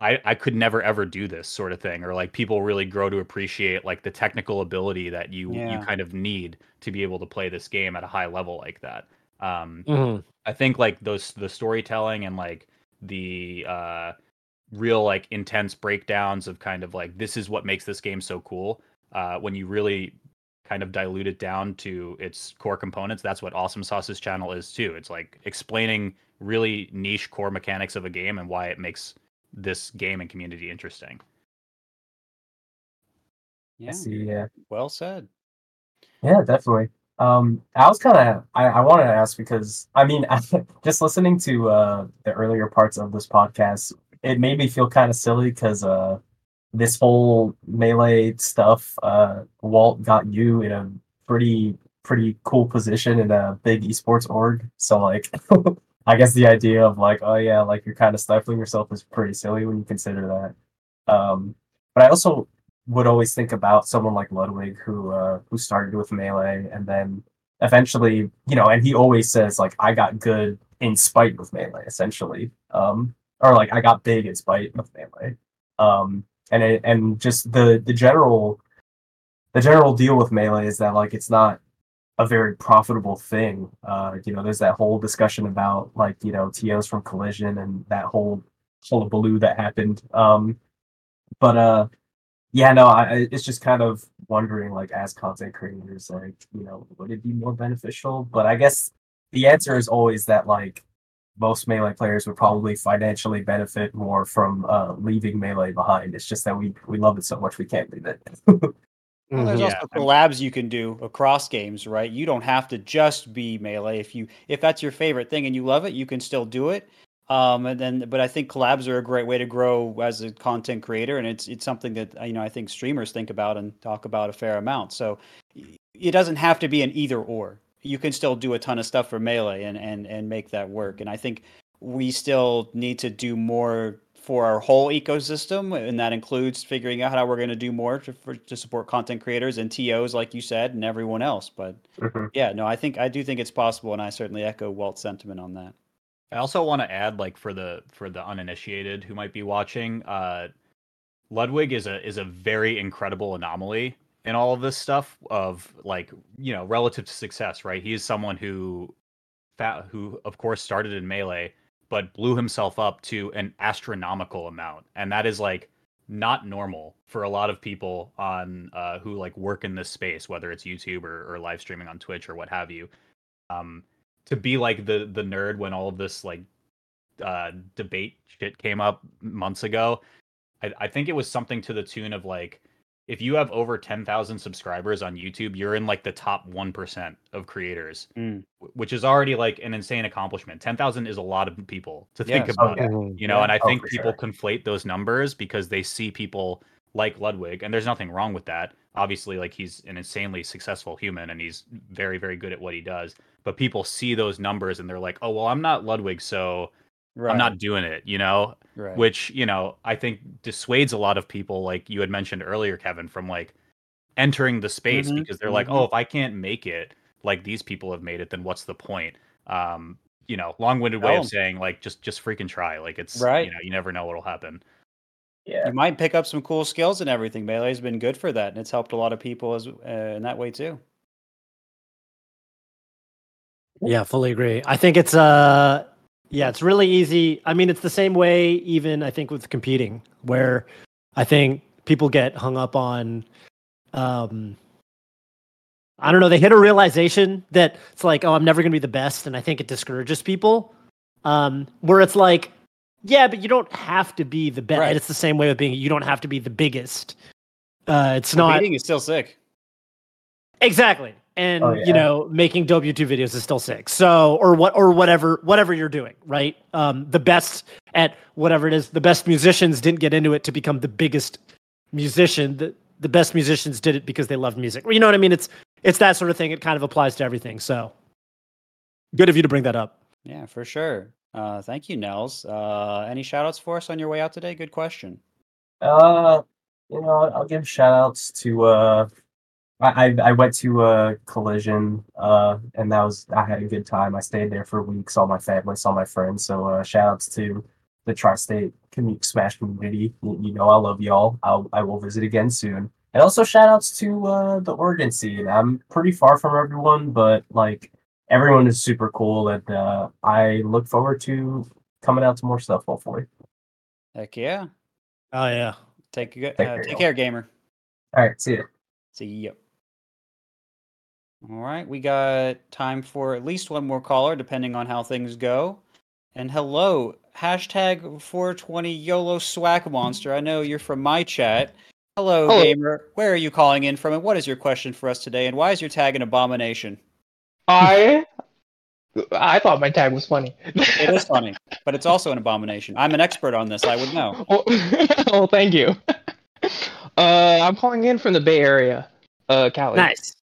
B: i i could never ever do this sort of thing or like people really grow to appreciate like the technical ability that you you kind of need to be able to play this game at a high level like that um
A: Mhm.
B: I think like those the storytelling and like the uh real like intense breakdowns of kind of like this is what makes this game so cool. Uh when you really kind of dilute it down to its core components, that's what Awesome Sauce's channel is too. It's like explaining really niche core mechanics of a game and why it makes this game and community interesting.
C: Yeah.
D: See. Yeah.
C: Well said.
D: Yeah, definitely. Um, I was kind of I, I wanted to ask because I mean, just listening to uh the earlier parts of this podcast, it made me feel kind of silly because uh this whole melee stuff, uh, Walt got you in a pretty pretty cool position in a big esports org. So like, I guess the idea of like, oh yeah, like you're kind of stifling yourself is pretty silly when you consider that. Um, but I also would always think about someone like Ludwig who uh, who started with melee and then eventually, you know, and he always says like I got good in spite of melee, essentially, um, or like I got big in spite of melee, um, and it, and just the the general the general deal with melee is that like it's not a very profitable thing. Uh, you know, there's that whole discussion about like you know TOs from Collision and that whole hullabaloo that happened. Um, but uh, yeah, no, I, it's just kind of wondering, like, as content creators, like, you know, would it be more beneficial? But I guess the answer is always that, like, most melee players would probably financially benefit more from uh, leaving melee behind. It's just that we we love it so much we can't leave it.
C: Well, there's
A: Mhm.
B: Yeah,
C: also collabs you can do across games, right? You don't have to just be melee. If you if that's your favorite thing and you love it, you can still do it. Um, and then, but I think collabs are a great way to grow as a content creator, and it's it's something that you know I think streamers think about and talk about a fair amount. So it doesn't have to be an either or. You can still do a ton of stuff for melee and and and make that work. And I think we still need to do more for our whole ecosystem, and that includes figuring out how we're going to do more to, for, to support content creators and TOs, like you said, and everyone else. But
D: Mhm.
C: yeah, no, I think I do think it's possible, and I certainly echo Walt's sentiment on that.
B: I also want to add, like for the for the uninitiated who might be watching, uh, Ludwig is a is a very incredible anomaly in all of this stuff of like you know relative to success, right? He is someone who, who of course started in melee, but blew himself up to an astronomical amount, and that is like not normal for a lot of people on uh, who like work in this space, whether it's YouTube or, or live streaming on Twitch or what have you. Um, to be like the the nerd when all of this like uh debate shit came up months ago I, I think it was something to the tune of like if you have over 10,000 subscribers on YouTube, you're in like the top 1% of creators,
C: Mm.
B: which is already like an insane accomplishment. 10,000 is a lot of people to think
C: Yes.
B: about,
D: yeah.
A: Mhm.
B: you know,
C: Yeah.
B: and I
D: Oh,
B: think
D: for
B: people
D: sure.
B: conflate those numbers because they see people like Ludwig, and there's nothing wrong with that. Obviously, like he's an insanely successful human and he's very, very good at what he does. But people see those numbers and they're like, oh, well, I'm not Ludwig, so
C: Right.
B: I'm not doing it, you know?
C: right.
B: which you know i think dissuades a lot of people like you had mentioned earlier kevin from like entering the space
C: Mhm,
B: because they're like
C: mhm.
B: oh if i can't make it like these people have made it then what's the point um you know long-winded way
C: Tell
B: of
C: 'em.
B: saying like just just freaking try like it's
C: Right.
B: you know you never know what'll happen
D: Yeah.
C: you might pick up some cool skills and everything. Melee's been good for that, and it's helped a lot of people as uh, in that way too.
A: Yeah, fully agree. I think it's uh yeah, it's really easy. I mean, it's the same way even I think with competing where I think people get hung up on um I don't know, they hit a realization that it's like, oh, I'm never going to be the best and I think it discourages people. Um where it's like yeah, but you don't have to be the best.
C: Right.
A: It's the same way with being you don't have to be the biggest. Uh it's not
C: Competing is still sick.
A: Exactly. And
D: Oh,
A: you know, making dope YouTube videos is still sick. So or what or whatever whatever you're doing, right? Um the best at whatever it is, the best musicians didn't get into it to become the biggest musician. The the best musicians did it because they loved music. You know what I mean? It's it's that sort of thing. It kind of applies to everything. So good of you to bring that up.
C: Yeah, for sure. Uh, thank you, Nels. Uh, any shout outs for us on your way out today? Good question.
D: Uh, you know, I'll give shout outs to uh, I I I went to a Collision uh, and that was I had a good time. I stayed there for weeks, saw my family, saw my friends. So uh, shout outs to the Tri-State community, Smash community. You, you know, I love y'all. I'll I will visit again soon. And also shout outs to uh the Oregon scene. I'm pretty far from everyone, but like everyone is super cool, and uh, I look forward to coming out to more stuff. Hopefully.
C: Heck yeah.
A: Oh yeah.
C: Take a good,
D: Take
C: uh,
D: care,
C: take care, gamer.
D: All right, see you.
C: See ya. All right, we got time for at least one more caller, depending on how things go. And hello, hashtag 420 YOLO Swag Monster. I know you're from my chat. Hello,
E: Hello.
C: gamer. Where are you calling in from, and what is your question for us today? And why is your tag an abomination?
E: I I thought my tag was funny.
C: It is funny, but it's also an abomination. I'm an expert on this. I would know.
E: well, well, thank you. Uh, I'm calling in from the Bay Area, uh, Cali.
A: Nice.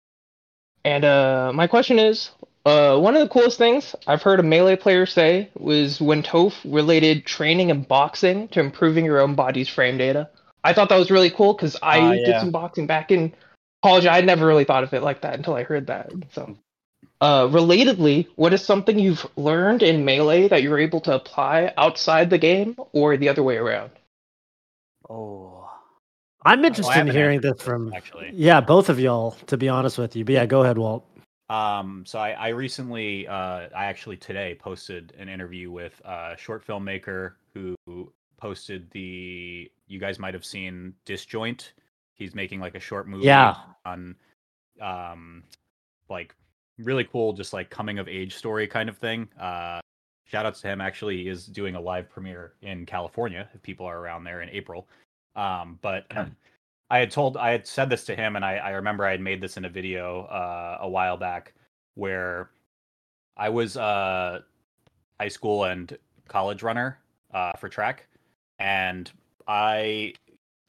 E: And uh, my question is, uh, one of the coolest things I've heard a melee player say was when Toph related training and boxing to improving your own body's frame data. I thought that was really cool because I
C: Ah,
E: did some boxing back in college. I never really thought of it like that until I heard that. So, uh, relatedly, what is something you've learned in melee that you're able to apply outside the game, or the other way around?
C: Oh,
A: I'm interested in hearing this from
B: actually.
A: yeah, both of y'all, to be honest with you. But yeah, go ahead, Walt.
B: Um, so I, I recently, uh, I actually today posted an interview with a short filmmaker who posted the. You guys might have seen Disjoint. He's making like a short movie
A: Yeah.
B: on, um, like really cool, just like coming of age story kind of thing. Uh, shout outs to him. Actually, he is doing a live premiere in California if people are around there in April. Um, but I had told, I had said this to him, and I, I remember I had made this in a video uh, a while back where I was a high school and college runner uh, for track, and I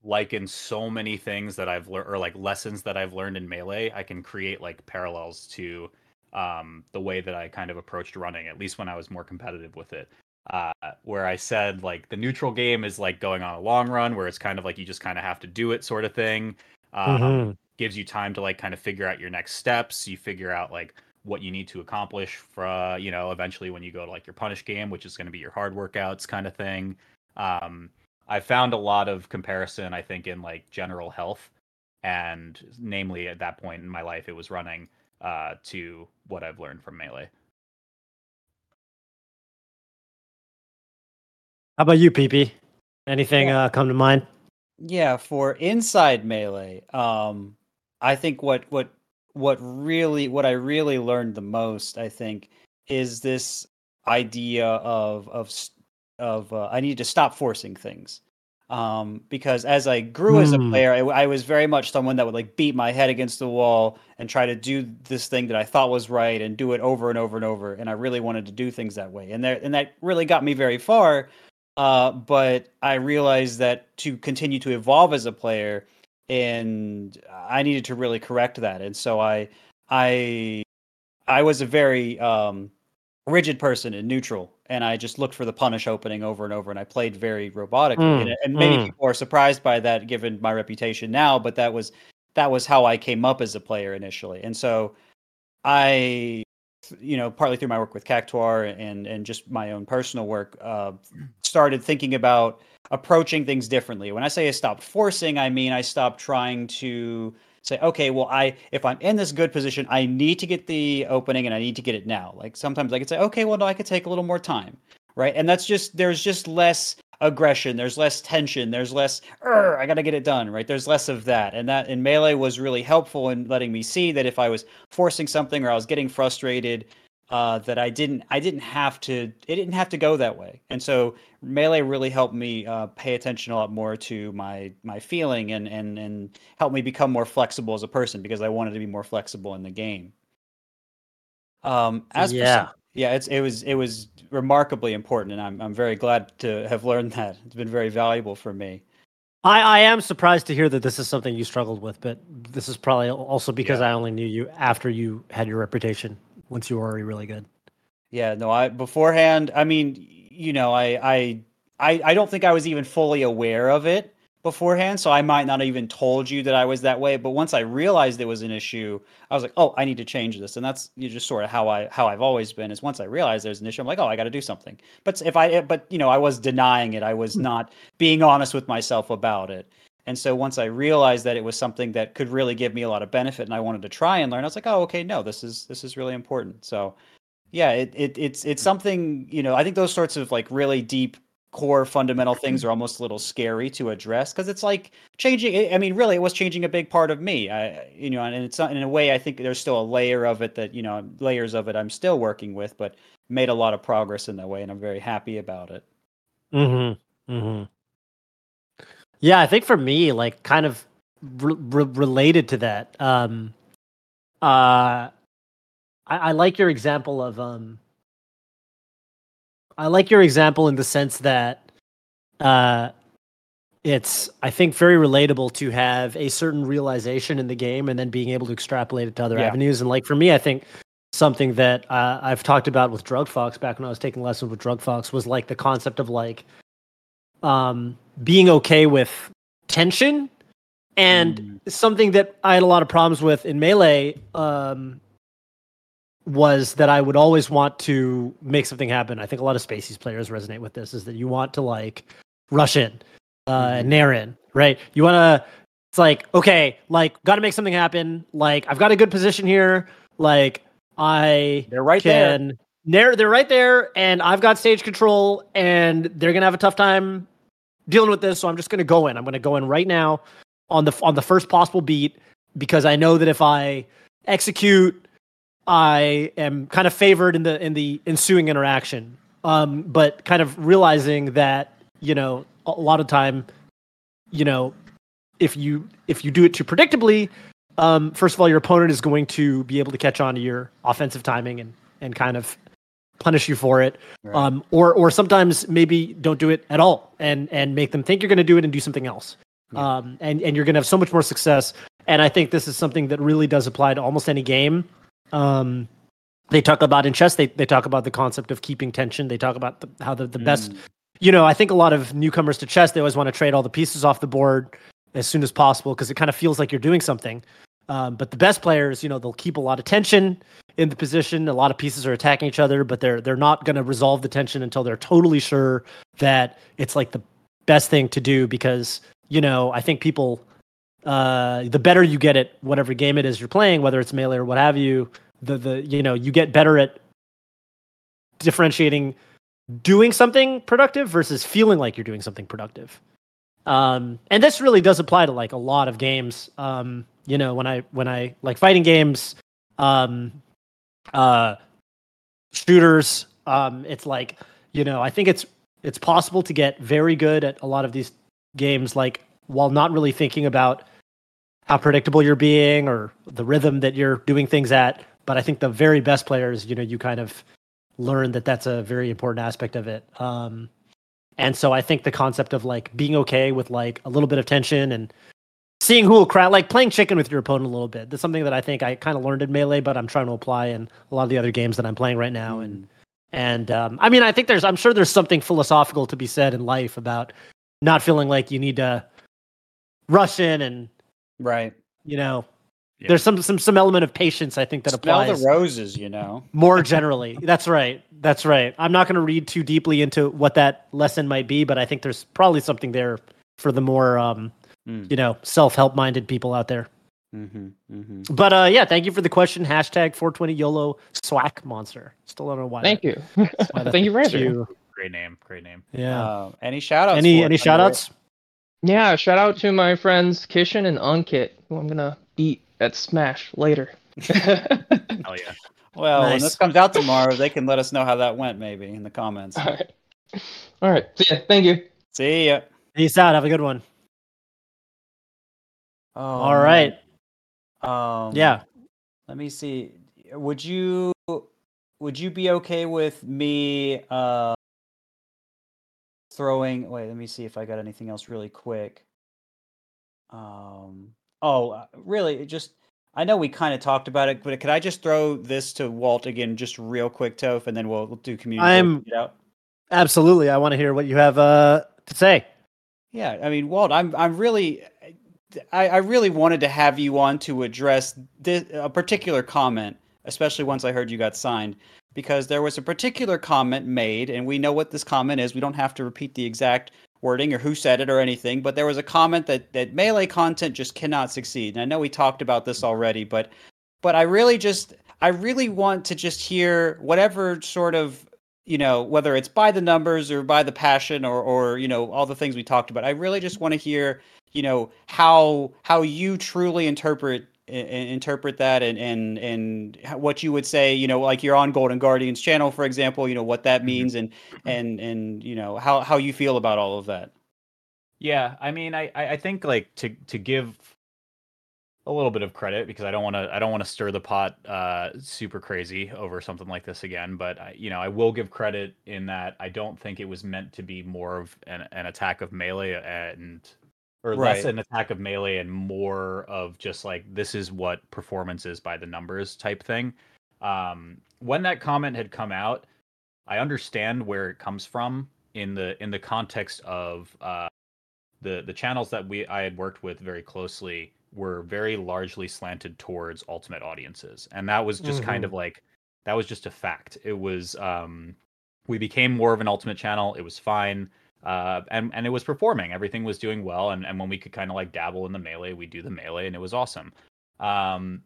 B: liken so many things that I've learned or like lessons that I've learned in melee. I can create like parallels to um, the way that I kind of approached running, at least when I was more competitive with it. Uh, where I said like the neutral game is like going on a long run, where it's kind of like you just kind of have to do it, sort of thing. Um,
A: Mhm.
B: Gives you time to like kind of figure out your next steps. You figure out like what you need to accomplish for uh, you know eventually when you go to like your punish game, which is going to be your hard workouts kind of thing. Um, I found a lot of comparison, I think, in like general health, and namely at that point in my life, it was running uh, to what I've learned from melee.
A: How about you, PP? Anything uh, come to mind?
C: Yeah, for inside melee, um, I think what what what really what I really learned the most, I think, is this idea of of of uh, I need to stop forcing things. Um, because as I grew as a
A: Hmm.
C: player, I, was very much someone that would like beat my head against the wall and try to do this thing that I thought was right and do it over and over and over. And I really wanted to do things that way, and there and that really got me very far. Uh, but I realized that to continue to evolve as a player, and I needed to really correct that. And so I, I, I was a very um, rigid person in neutral, and I just looked for the punish opening over and over, and I played very robotically.
A: Mm,
C: and, and maybe
A: mm.
C: people are surprised by that, given my reputation now. But that was that was how I came up as a player initially, and so I you know, partly through my work with Cactuar and and just my own personal work, uh, started thinking about approaching things differently. When I say I stopped forcing, I mean I stopped trying to say, okay, well, I if I'm in this good position, I need to get the opening and I need to get it now. Like sometimes I could say, okay, well, no, I could take a little more time, right? And that's just there's just less aggression, there's less tension, there's less I got to get it done, right? There's less of that, and that in melee was really helpful in letting me see that if I was forcing something or I was getting frustrated uh, that I didn't I didn't have to it didn't have to go that way. And so melee really helped me uh, pay attention a lot more to my my feeling and and and help me become more flexible as a person because I wanted to be more flexible in the game. Um, as
A: Yeah.
C: for, yeah, it's it was it was remarkably important, and I'm I'm very glad to have learned that. It's been very valuable for me.
A: I, I am surprised to hear that this is something you struggled with, but this is probably also because I only knew you after you had your reputation. Once you were already really good.
C: Yeah, no, I beforehand, I mean, you know, I I I, I don't think I was even fully aware of it beforehand, so I might not have even told you that I was that way, but once I realized it was an issue, I was like, "Oh, I need to change this." And that's you just sort of how I how I've always been is once I realize there's an issue, I'm like, "Oh, I got to do something." But if I but you know, I was denying it. I was hmm. not being honest with myself about it. And so once I realized that it was something that could really give me a lot of benefit and I wanted to try and learn, I was like, oh, okay, no, this is this is really important. So yeah, it, it it's it's hmm. something, you know, I think those sorts of like really deep core fundamental things are almost a little scary to address because it's like changing I mean, really it was changing a big part of me. I you know, and it's not in a way I think there's still a layer of it that, you know, layers of it I'm still working with, but made a lot of progress in that way and I'm very happy about it.
A: Mm-hmm. Mm-hmm. Yeah, I think for me, like, kind of re- re- related to that. Um, uh, I, I like your example of um. I like your example in the sense that, uh, it's I think very relatable to have a certain realization in the game and then being able to extrapolate it to other
C: Yeah.
A: avenues. And like for me, I think something that uh, I've talked about with Drug Fox back when I was taking lessons with Drug Fox was like the concept of like um, being okay with tension and
C: Mm.
A: something that I had a lot of problems with in melee um, was that I would always want to make something happen. I think a lot of Spacies players resonate with this is that you want to like rush in, uh,
C: Mhm.
A: nair in, right? You want to, it's like, okay, like, got to make something happen. Like, I've got a good position here. Like, I
C: They're right there.
A: can they're they're right there and I've got stage control and they're gonna have a tough time dealing with this. So I'm just gonna go in. I'm gonna go in right now on the on the first possible beat because I know that if I execute, I am kind of favored in the in the ensuing interaction. Um, but kind of realizing that you know a lot of time, you know, if you if you do it too predictably, um, first of all, your opponent is going to be able to catch on to your offensive timing and and kind of punish you for it.
C: Right.
A: Um, or or sometimes maybe don't do it at all and and make them think you're going to do it and do something else.
C: Yeah.
A: Um, and and you're going to have so much more success. And I think this is something that really does apply to almost any game. Um, they talk about in chess. They they talk about the concept of keeping tension. They talk about the, how the, the best
C: Mm.
A: you know, I think a lot of newcomers to chess, they always want to trade all the pieces off the board as soon as possible because it kind of feels like you're doing something. Um, but the best players, you know, they'll keep a lot of tension in the position. A lot of pieces are attacking each other, but they're they're not going to resolve the tension until they're totally sure that it's like the best thing to do. Because you know, I think people, uh, the better you get at whatever game it is you're playing, whether it's melee or what have you, the the you know you get better at differentiating doing something productive versus feeling like you're doing something productive. Um, and this really does apply to like a lot of games. Um, you know, when I when I like fighting games, um, uh, shooters, um, it's like you know, I think it's it's possible to get very good at a lot of these games, like while not really thinking about how predictable you're being or the rhythm that you're doing things at. But I think the very best players, you know, you kind of learn that that's a very important aspect of it. Um, and so I think the concept of like being okay with like a little bit of tension and seeing who will crack, like playing chicken with your opponent a little bit. That's something that I think I kind of learned in melee, but I'm trying to apply in a lot of the other games that I'm playing right now. And and um, I mean, I think there's, I'm sure there's something philosophical to be said in life about not feeling like you need to rush in and
C: Right.
A: you know.
B: Yeah.
A: There's some some some element of patience I think that
C: Smell
A: applies
C: the roses, you know.
A: more generally. That's right. That's right. I'm not going to read too deeply into what that lesson might be, but I think there's probably something there for the more, um,
C: Mm.
A: you know, self-help minded people out there.
C: Mm-hmm, mm-hmm.
A: But uh, yeah, thank you for the question. Hashtag 420 YOLO Swag monster. Still don't know why.
E: Thank you.
A: why that
E: Thank you for
A: fits
E: answering.
A: you.
B: Great name. Great name.
A: Yeah.
C: Uh, any shout outs?
A: any any shout outs?
E: Yeah, shout out to my friends Kishan and Ankit, who I'm gonna beat at Smash later.
B: Hell yeah.
C: Well, when this comes out tomorrow, they can let us know how that went, maybe in the comments.
E: All right. All right. So yeah, thank you.
C: See ya.
A: Peace out. Have a good one.
C: Oh,
A: All right.
C: Um,
A: Yeah.
C: Let me see. Would you would you be okay with me uh throwing wait, let me see if I got anything else really quick. Um oh, uh, really just I know we kind of talked about it, but could I just throw this to Walt again just real quick, Toph, and then we'll, we'll do community
A: I'm-. Absolutely. I want to hear what you have uh, to say.
C: Yeah, I mean, Walt, I'm I'm really, I, I really wanted to have you on to address this, a particular comment, especially once I heard you got signed, because there was a particular comment made, and we know what this comment is. We don't have to repeat the exact wording or who said it or anything, but there was a comment that that melee content just cannot succeed. And I know we talked about this already, but but I really just I really want to just hear whatever sort of you know whether it's by the numbers or by the passion or or you know all the things we talked about. I really just want to hear you know how how you truly interpret interpret that and and and what you would say you know like you're on golden guardians channel for example you know what that
B: Mhm.
C: means and and and you know how how you feel about all of that
B: Yeah, I mean, I I I think like to to give a little bit of credit because I don't want to I don't want to stir the pot uh super crazy over something like this again, but I, you know, I will give credit in that I don't think it was meant to be more of an, an attack of melee and or less an attack of melee and more of just like this is what performance is by the numbers type thing. Um when that comment had come out, I understand where it comes from in the in the context of uh the the channels that we I had worked with very closely were very largely slanted towards ultimate audiences, and that was just kind
A: Mhm.
B: of like that was just a fact. It was um, we became more of an ultimate channel. It was fine, uh, and and it was performing. Everything was doing well, and and when we could kind of like dabble in the melee, we do the melee, and it was awesome. Um,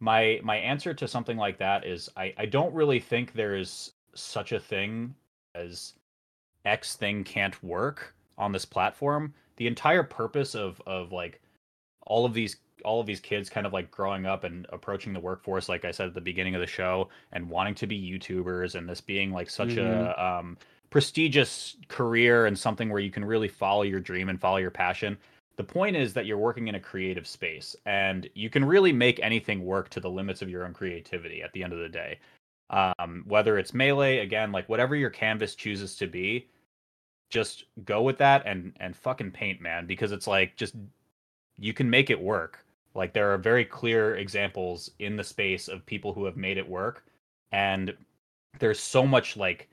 B: my my answer to something like that is I I don't really think there's such a thing as X thing can't work on this platform. The entire purpose of of like all of these all of these kids kind of like growing up and approaching the workforce like I said at the beginning of the show and wanting to be YouTubers and this being like such a um prestigious career and something where you can really follow your dream and follow your passion. The point is that you're working in a creative space and you can really make anything work to the limits of your own creativity at the end of the day. Um, whether it's melee, again, like whatever your canvas chooses to be, just go with that and and fucking paint, man, because it's like just you can make it work. Like there are very clear examples in the space of people who have made it work and there's so much like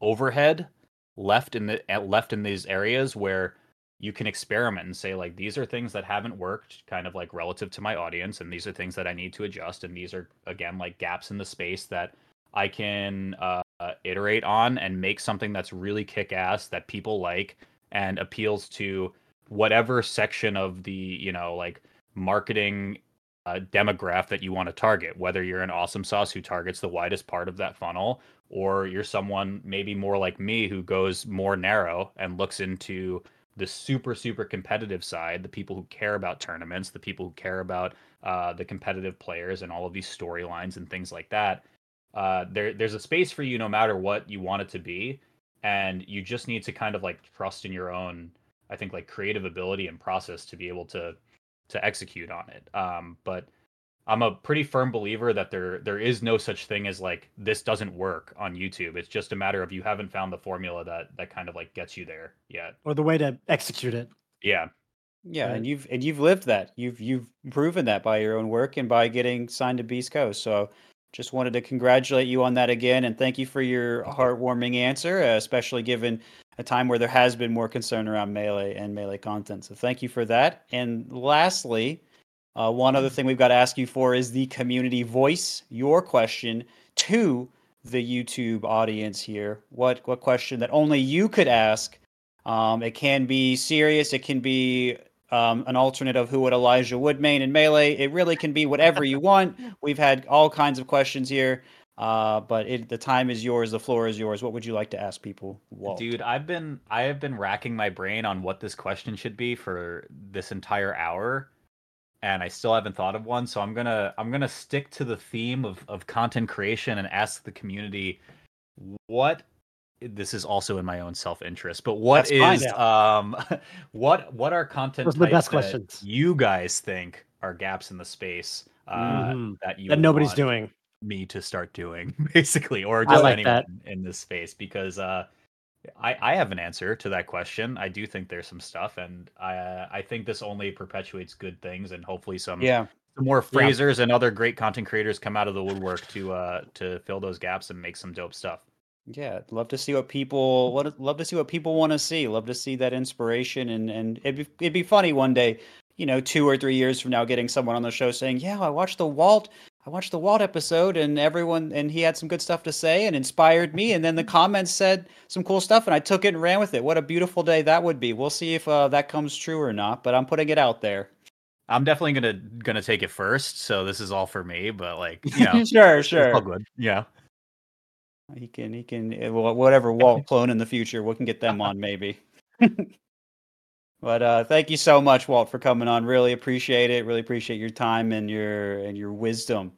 B: overhead left in the left in these areas where you can experiment and say like these are things that haven't worked kind of like relative to my audience and these are things that I need to adjust and these are again like gaps in the space that I can uh, iterate on and make something that's really kick ass that people like and appeals to whatever section of the you know like marketing uh, demographic that you want to target whether you're an awesome sauce who targets the widest part of that funnel or you're someone maybe more like me who goes more narrow and looks into the super super competitive side the people who care about tournaments the people who care about uh, the competitive players and all of these storylines and things like that uh, there there's a space for you no matter what you want it to be. And you just need to kind of like trust in your own i think like creative ability and process to be able to to execute on it. Um but i'm a pretty firm believer that there there is no such thing as like this doesn't work on youtube it's just a matter of you haven't found the formula that that kind of like gets you there yet
A: Or the way to execute it.
B: yeah
C: Yeah,
A: Right.
C: and you've and you've lived that. You've you've proven that by your own work and by getting signed to Beast Coast. So just wanted to congratulate you on that again and thank you for your heartwarming answer, uh, especially given a time where there has been more concern around melee and melee content. So thank you for that. And lastly, uh, one other thing we've got to ask you for is the community voice. Your question to the YouTube audience here. What what question that only you could ask? Um, it can be serious. It can be um, an alternate of who would Elijah Wood main in Melee. It really can be whatever you want. We've had all kinds of questions here, uh, but it, the time is yours. The floor is yours. What would you like to ask people? Walt?
B: Dude, I've been I have been racking my brain on what this question should be for this entire hour, and I still haven't thought of one. So I'm gonna I'm gonna stick to the theme of of content creation and ask the community what this is also in my own self interest, but what
C: That's
B: is um what what are content
A: Those are the
B: types
A: best questions.
B: you guys think are gaps in the space uh,
A: Mhm.
B: that you
A: That nobody's
B: want
A: doing.
B: me to start doing basically or just
A: like
B: anyone
A: that.
B: in this space because uh I, I have an answer to that question. I do think there's some stuff, and I I think this only perpetuates good things, and hopefully some
C: yeah,
B: some more Frasers and other great content creators come out of the woodwork to uh to fill those gaps and make some dope stuff.
C: yeah. Love to see what people what love to see what people want to see. Love to see that inspiration, and and it'd be, it'd be funny one day, you know, two or three years from now, getting someone on the show saying, "Yeah, I watched the Walt." I watched the Walt episode and everyone and he had some good stuff to say and inspired me and then the comments said some cool stuff and I took it and ran with it. What a beautiful day that would be. We'll see if uh, that comes true or not, but I'm putting it out there.
B: I'm definitely gonna gonna take it first, so this is all for me. But like, you know,
C: sure,
B: it's all
C: sure.
B: good. Yeah.
C: He can he can eh, whatever Walt clone in the future, we can get them on maybe. but uh thank you so much Walt for coming on. Really appreciate it. Really appreciate your time and your and your wisdom.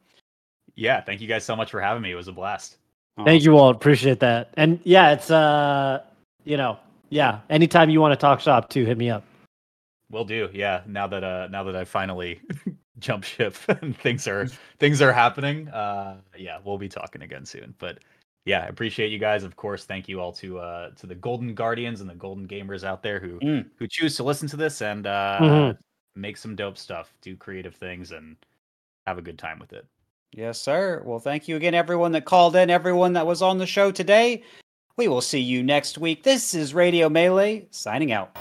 B: Yeah. Thank you guys so much for having me. It was a blast.
A: Thank you, Walt. Appreciate that. And yeah, it's uh, you know, yeah. Anytime you want to talk shop, too, hit me up.
B: Will do. Yeah. Now that uh now that I finally jump ship and things are things are happening, uh yeah, we'll be talking again soon. But yeah, I appreciate you guys. Of course, thank you all to uh to the Golden Guardians and the Golden Gamers out there who
C: Mm.
B: who choose to listen to this and uh
A: Mhm.
B: make some dope stuff, do creative things and have a good time with it.
C: Yes, sir. Well, thank you again, everyone that called in, everyone that was on the show today. We will see you next week. This is Radio Melee signing out.